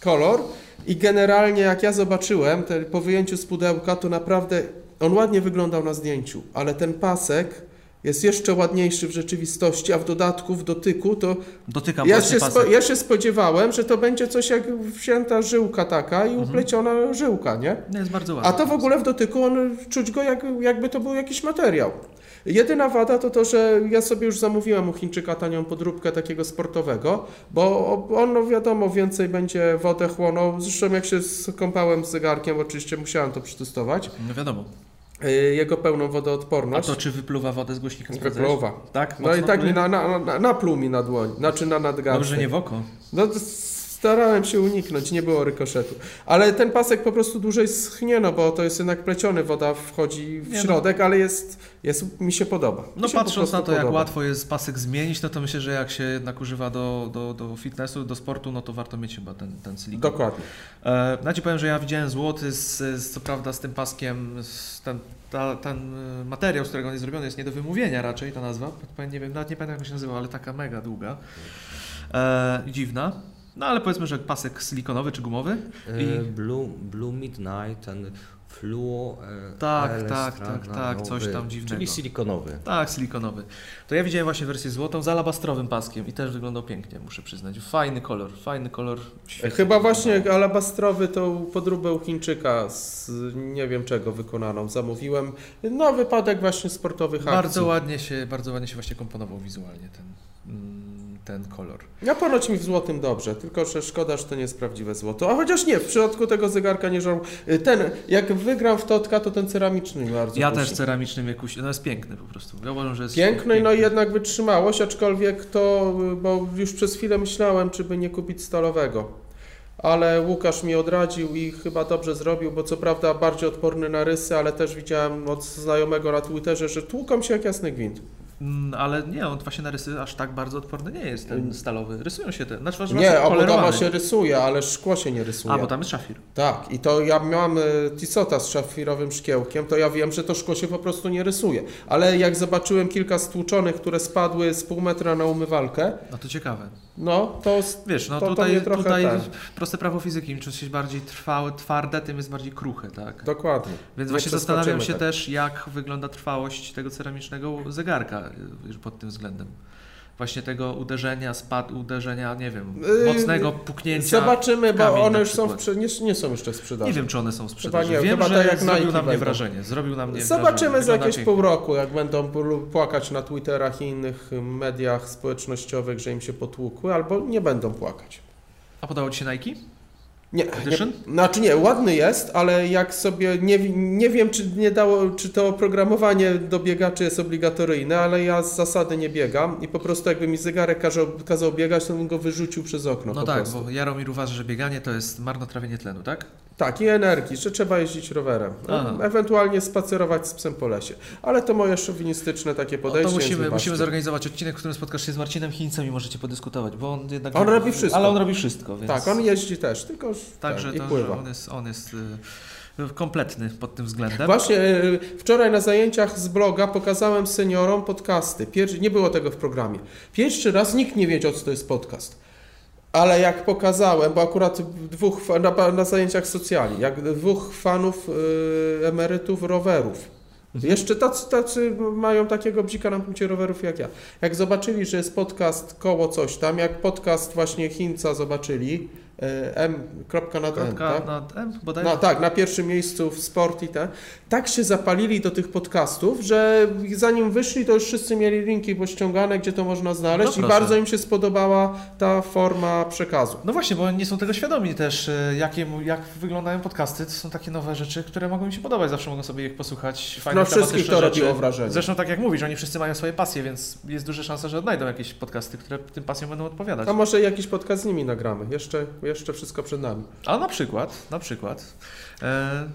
kolor. I generalnie jak ja zobaczyłem te, po wyjęciu z pudełka, to naprawdę on ładnie wyglądał na zdjęciu, ale ten pasek jest jeszcze ładniejszy w rzeczywistości, a w dodatku w dotyku to Dotykam ja się, spo, ja się spodziewałem, że to będzie coś jak wzięta żyłka taka i Mhm. upleciona żyłka, nie? Jest bardzo. A to w ogóle w dotyku on, czuć go jak, jakby to był jakiś materiał. Jedyna wada to to, że ja sobie już zamówiłem u Chińczyka tanią podróbkę takiego sportowego, bo on no wiadomo więcej będzie wodę chłonął. Zresztą jak się skąpałem z zegarkiem, oczywiście musiałem to przetestować. No wiadomo. Yy, Jego pełną A wodoodporność. to czy wypluwa wodę z głośnika? sprawdzałeś? Wypluwa. Tak? No i tak mi pluje? na, na, na, napluł mi na dłoń, znaczy na nadgarstek. Dobrze, nie w oko. No starałem się uniknąć, nie było rykoszetu. Ale ten pasek po prostu dłużej schnie, no bo to jest jednak pleciony, woda wchodzi w Nie no. środek, ale jest, jest, mi się podoba. Mi No się patrząc na to, jak podoba. łatwo jest pasek zmienić, no to myślę, że jak się jednak używa do, do, do fitnessu, do sportu, no to warto mieć chyba ten, ten silikon. Dokładnie. E, ja Ci powiem, że ja widziałem złoty, z, z, co prawda z tym paskiem, z ten, ta, ten e, materiał, z którego on jest zrobiony, jest nie do wymówienia raczej ta nazwa. Nie wiem, nawet nie pamiętam jak się nazywa, ale taka mega długa e, dziwna. No ale powiedzmy, że pasek silikonowy czy gumowy. E, I- Blue, Blue Midnight, ten Fluo. e, Tak, LS tak, tak, tak, coś tam dziwnego. Czyli silikonowy. Tak, silikonowy. To ja widziałem właśnie wersję złotą z alabastrowym paskiem i też wyglądał pięknie, muszę przyznać. Fajny kolor, fajny kolor. świetnie Chyba właśnie alabastrowy tą podróbę u Chińczyka z nie wiem czego wykonaną. Zamówiłem na wypadek właśnie sportowych akcji. Bardzo ładnie się, bardzo ładnie się właśnie komponował wizualnie ten, mm, ten kolor. Ja ponoć mi w złotym dobrze, tylko że szkoda, że to nie jest prawdziwe złoto. A chociaż nie, w przypadku tego zegarka nie żałuję. Ten, jak wygram w Totka, to ten ceramiczny mi bardzo Ja kusi. też ceramicznym jakoś, no jest piękny po prostu. Ja uważam, że jest Piękny, no i piękny. jednak wytrzymałość, aczkolwiek to, bo już przez chwilę myślałem, czy by nie kupić stalowego. Ale Łukasz mi odradził i chyba dobrze zrobił, bo co prawda bardziej odporny na rysy, ale też widziałem od znajomego na Twitterze, że tłuką się jak jasny gwint. Mm, Ale nie, on właśnie na rysy aż tak bardzo odporny nie jest ten stalowy. Rysują się te, znaczy Nie, polerowane. się rysuje, ale szkło się nie rysuje. A, bo tam jest szafir. Tak, i to ja miałem e, Tissota z szafirowym szkiełkiem, to ja wiem, że to szkło się po prostu nie rysuje. Ale jak zobaczyłem kilka stłuczonych, które spadły z pół metra na umywalkę, No to ciekawe. no to Wiesz, no To- to tutaj, trochę tutaj proste prawo fizyki, im czymś bardziej trwałe, twarde, tym jest bardziej kruche, tak? dokładnie. Więc Nie właśnie zastanawiam się tak. też, jak wygląda trwałość tego ceramicznego zegarka y, pod tym względem. Właśnie tego uderzenia, spad, uderzenia, nie wiem, Yy, mocnego puknięcia. Zobaczymy, bo one już są w, nie, nie są jeszcze w sprzedaży. Nie wiem, czy one są w sprzedaży. nie, wiem, chyba że tak jak zrobił na mnie będą. wrażenie. Zrobił na mnie Zobaczymy wrażenie. za jakieś pięknie. pół roku, jak będą płakać na Twitterach i innych y, mediach społecznościowych, że im się potłukły, albo nie będą płakać. A podobał Ci się Nike? Nie, nie, znaczy nie, ładny jest, ale jak sobie, nie, nie wiem czy nie dało, czy to oprogramowanie do biegaczy jest obligatoryjne, ale ja z zasady nie biegam i po prostu jakby mi zegarek kazał, kazał biegać, to bym go wyrzucił przez okno No tak, prostu. bo Jaromir uważa, że bieganie to jest marnotrawienie tlenu, tak? Tak, i energii, że trzeba jeździć rowerem. Aha. Ewentualnie spacerować z psem po lesie. Ale to moje szowinistyczne takie podejście. to więc musimy, musimy zorganizować odcinek, w którym spotkasz się z Marcinem Chińcem i możecie podyskutować, bo on jednak... On robi wszystko. Ale on robi wszystko, więc... Tak, on jeździ też, tylko że Także tak, i to, że pływa. on jest, on jest y, kompletny pod tym względem. Właśnie y, wczoraj na zajęciach z bloga pokazałem seniorom podcasty. Pierwszy, nie było tego w programie. Pierwszy raz nikt nie wiedział, co to jest podcast. Ale jak pokazałem, bo akurat dwóch na, na zajęciach socjali, jak dwóch fanów y, emerytów rowerów. Mhm. Jeszcze tacy, tacy mają takiego bzika na punkcie rowerów jak ja. Jak zobaczyli, że jest podcast koło coś tam, jak podcast właśnie Chińca zobaczyli, m. kropka nad Kropka tak? na M bodaj? No tak, na pierwszym miejscu w sport i te. Tak się zapalili do tych podcastów, że zanim wyszli, to już wszyscy mieli linki pościągane, gdzie to można znaleźć No i bardzo im się spodobała ta forma przekazu. No właśnie, bo nie są tego świadomi też, y, jakie, jak wyglądają podcasty. To są takie nowe rzeczy, które mogą im się podobać. Zawsze mogą sobie ich posłuchać. Fajne, No wszystkich to rzeczy. robiło wrażenie. Zresztą tak jak mówisz, oni wszyscy mają swoje pasje, więc jest duża szansa, że odnajdą jakieś podcasty, które tym pasjom będą odpowiadać. A może jakiś podcast z nimi nagramy. Jeszcze, jeszcze wszystko przed nami. A na przykład, na przykład. E,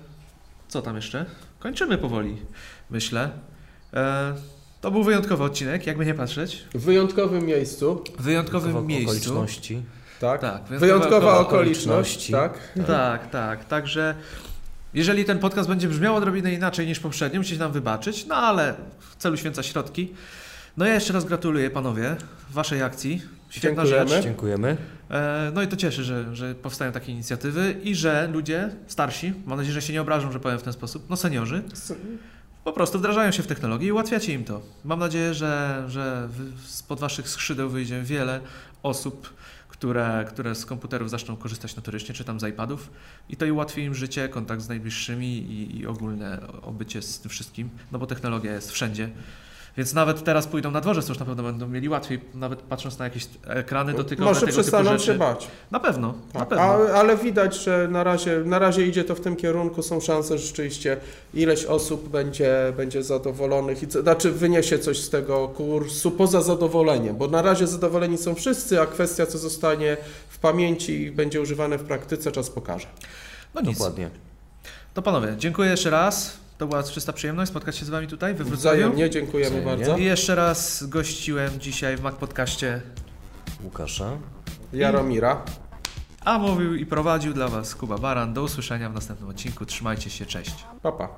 co tam jeszcze? Kończymy powoli, myślę. E, to był wyjątkowy odcinek, jakby nie patrzeć. W wyjątkowym miejscu, W wyjątkowym miejscu. okoliczności. tak? Tak, Wyjątkowa okoliczności. okoliczność, tak? Tak, tak. Także jeżeli ten podcast będzie brzmiał odrobinę inaczej niż poprzedni, musicie nam wybaczyć, no ale w celu święca środki. No ja jeszcze raz gratuluję panowie waszej akcji. Świetna Dziękujemy. rzecz. Dziękujemy. E, No i to cieszy, że, że powstają takie inicjatywy i że ludzie starsi, mam nadzieję, że się nie obrażą, że powiem w ten sposób, no seniorzy, po prostu wdrażają się w technologię i ułatwiacie im to. Mam nadzieję, że, że spod waszych skrzydeł wyjdzie wiele osób, które, które z komputerów zaczną korzystać notorycznie, czy tam z iPadów i to i ułatwi im życie, kontakt z najbliższymi i, i ogólne obycie z tym wszystkim, no bo technologia jest wszędzie. Więc nawet teraz pójdą na dworze, cóż na pewno będą mieli łatwiej, nawet patrząc na jakieś ekrany dotykowe Może tego typu przestaną rzeczy. się bać. Na pewno, na Tak, pewno. a, ale widać, że na razie, na razie idzie to w tym kierunku. Są szanse, że rzeczywiście ileś osób będzie, będzie zadowolonych i co, znaczy wyniesie coś z tego kursu poza zadowoleniem, bo na razie zadowoleni są wszyscy, a kwestia co zostanie w pamięci i będzie używane w praktyce, czas pokaże. No nic. Dokładnie. To panowie, dziękuję jeszcze raz. To była czysta przyjemność spotkać się z wami tutaj we Wrocławiu. Wzajemnie, dziękujemy Wzajemnie. bardzo. I jeszcze raz gościłem dzisiaj w Mac Podcaście, Łukasza. Jaromira. a mówił i prowadził dla was Kuba Baran. Do usłyszenia w następnym odcinku. Trzymajcie się, cześć. Pa, pa.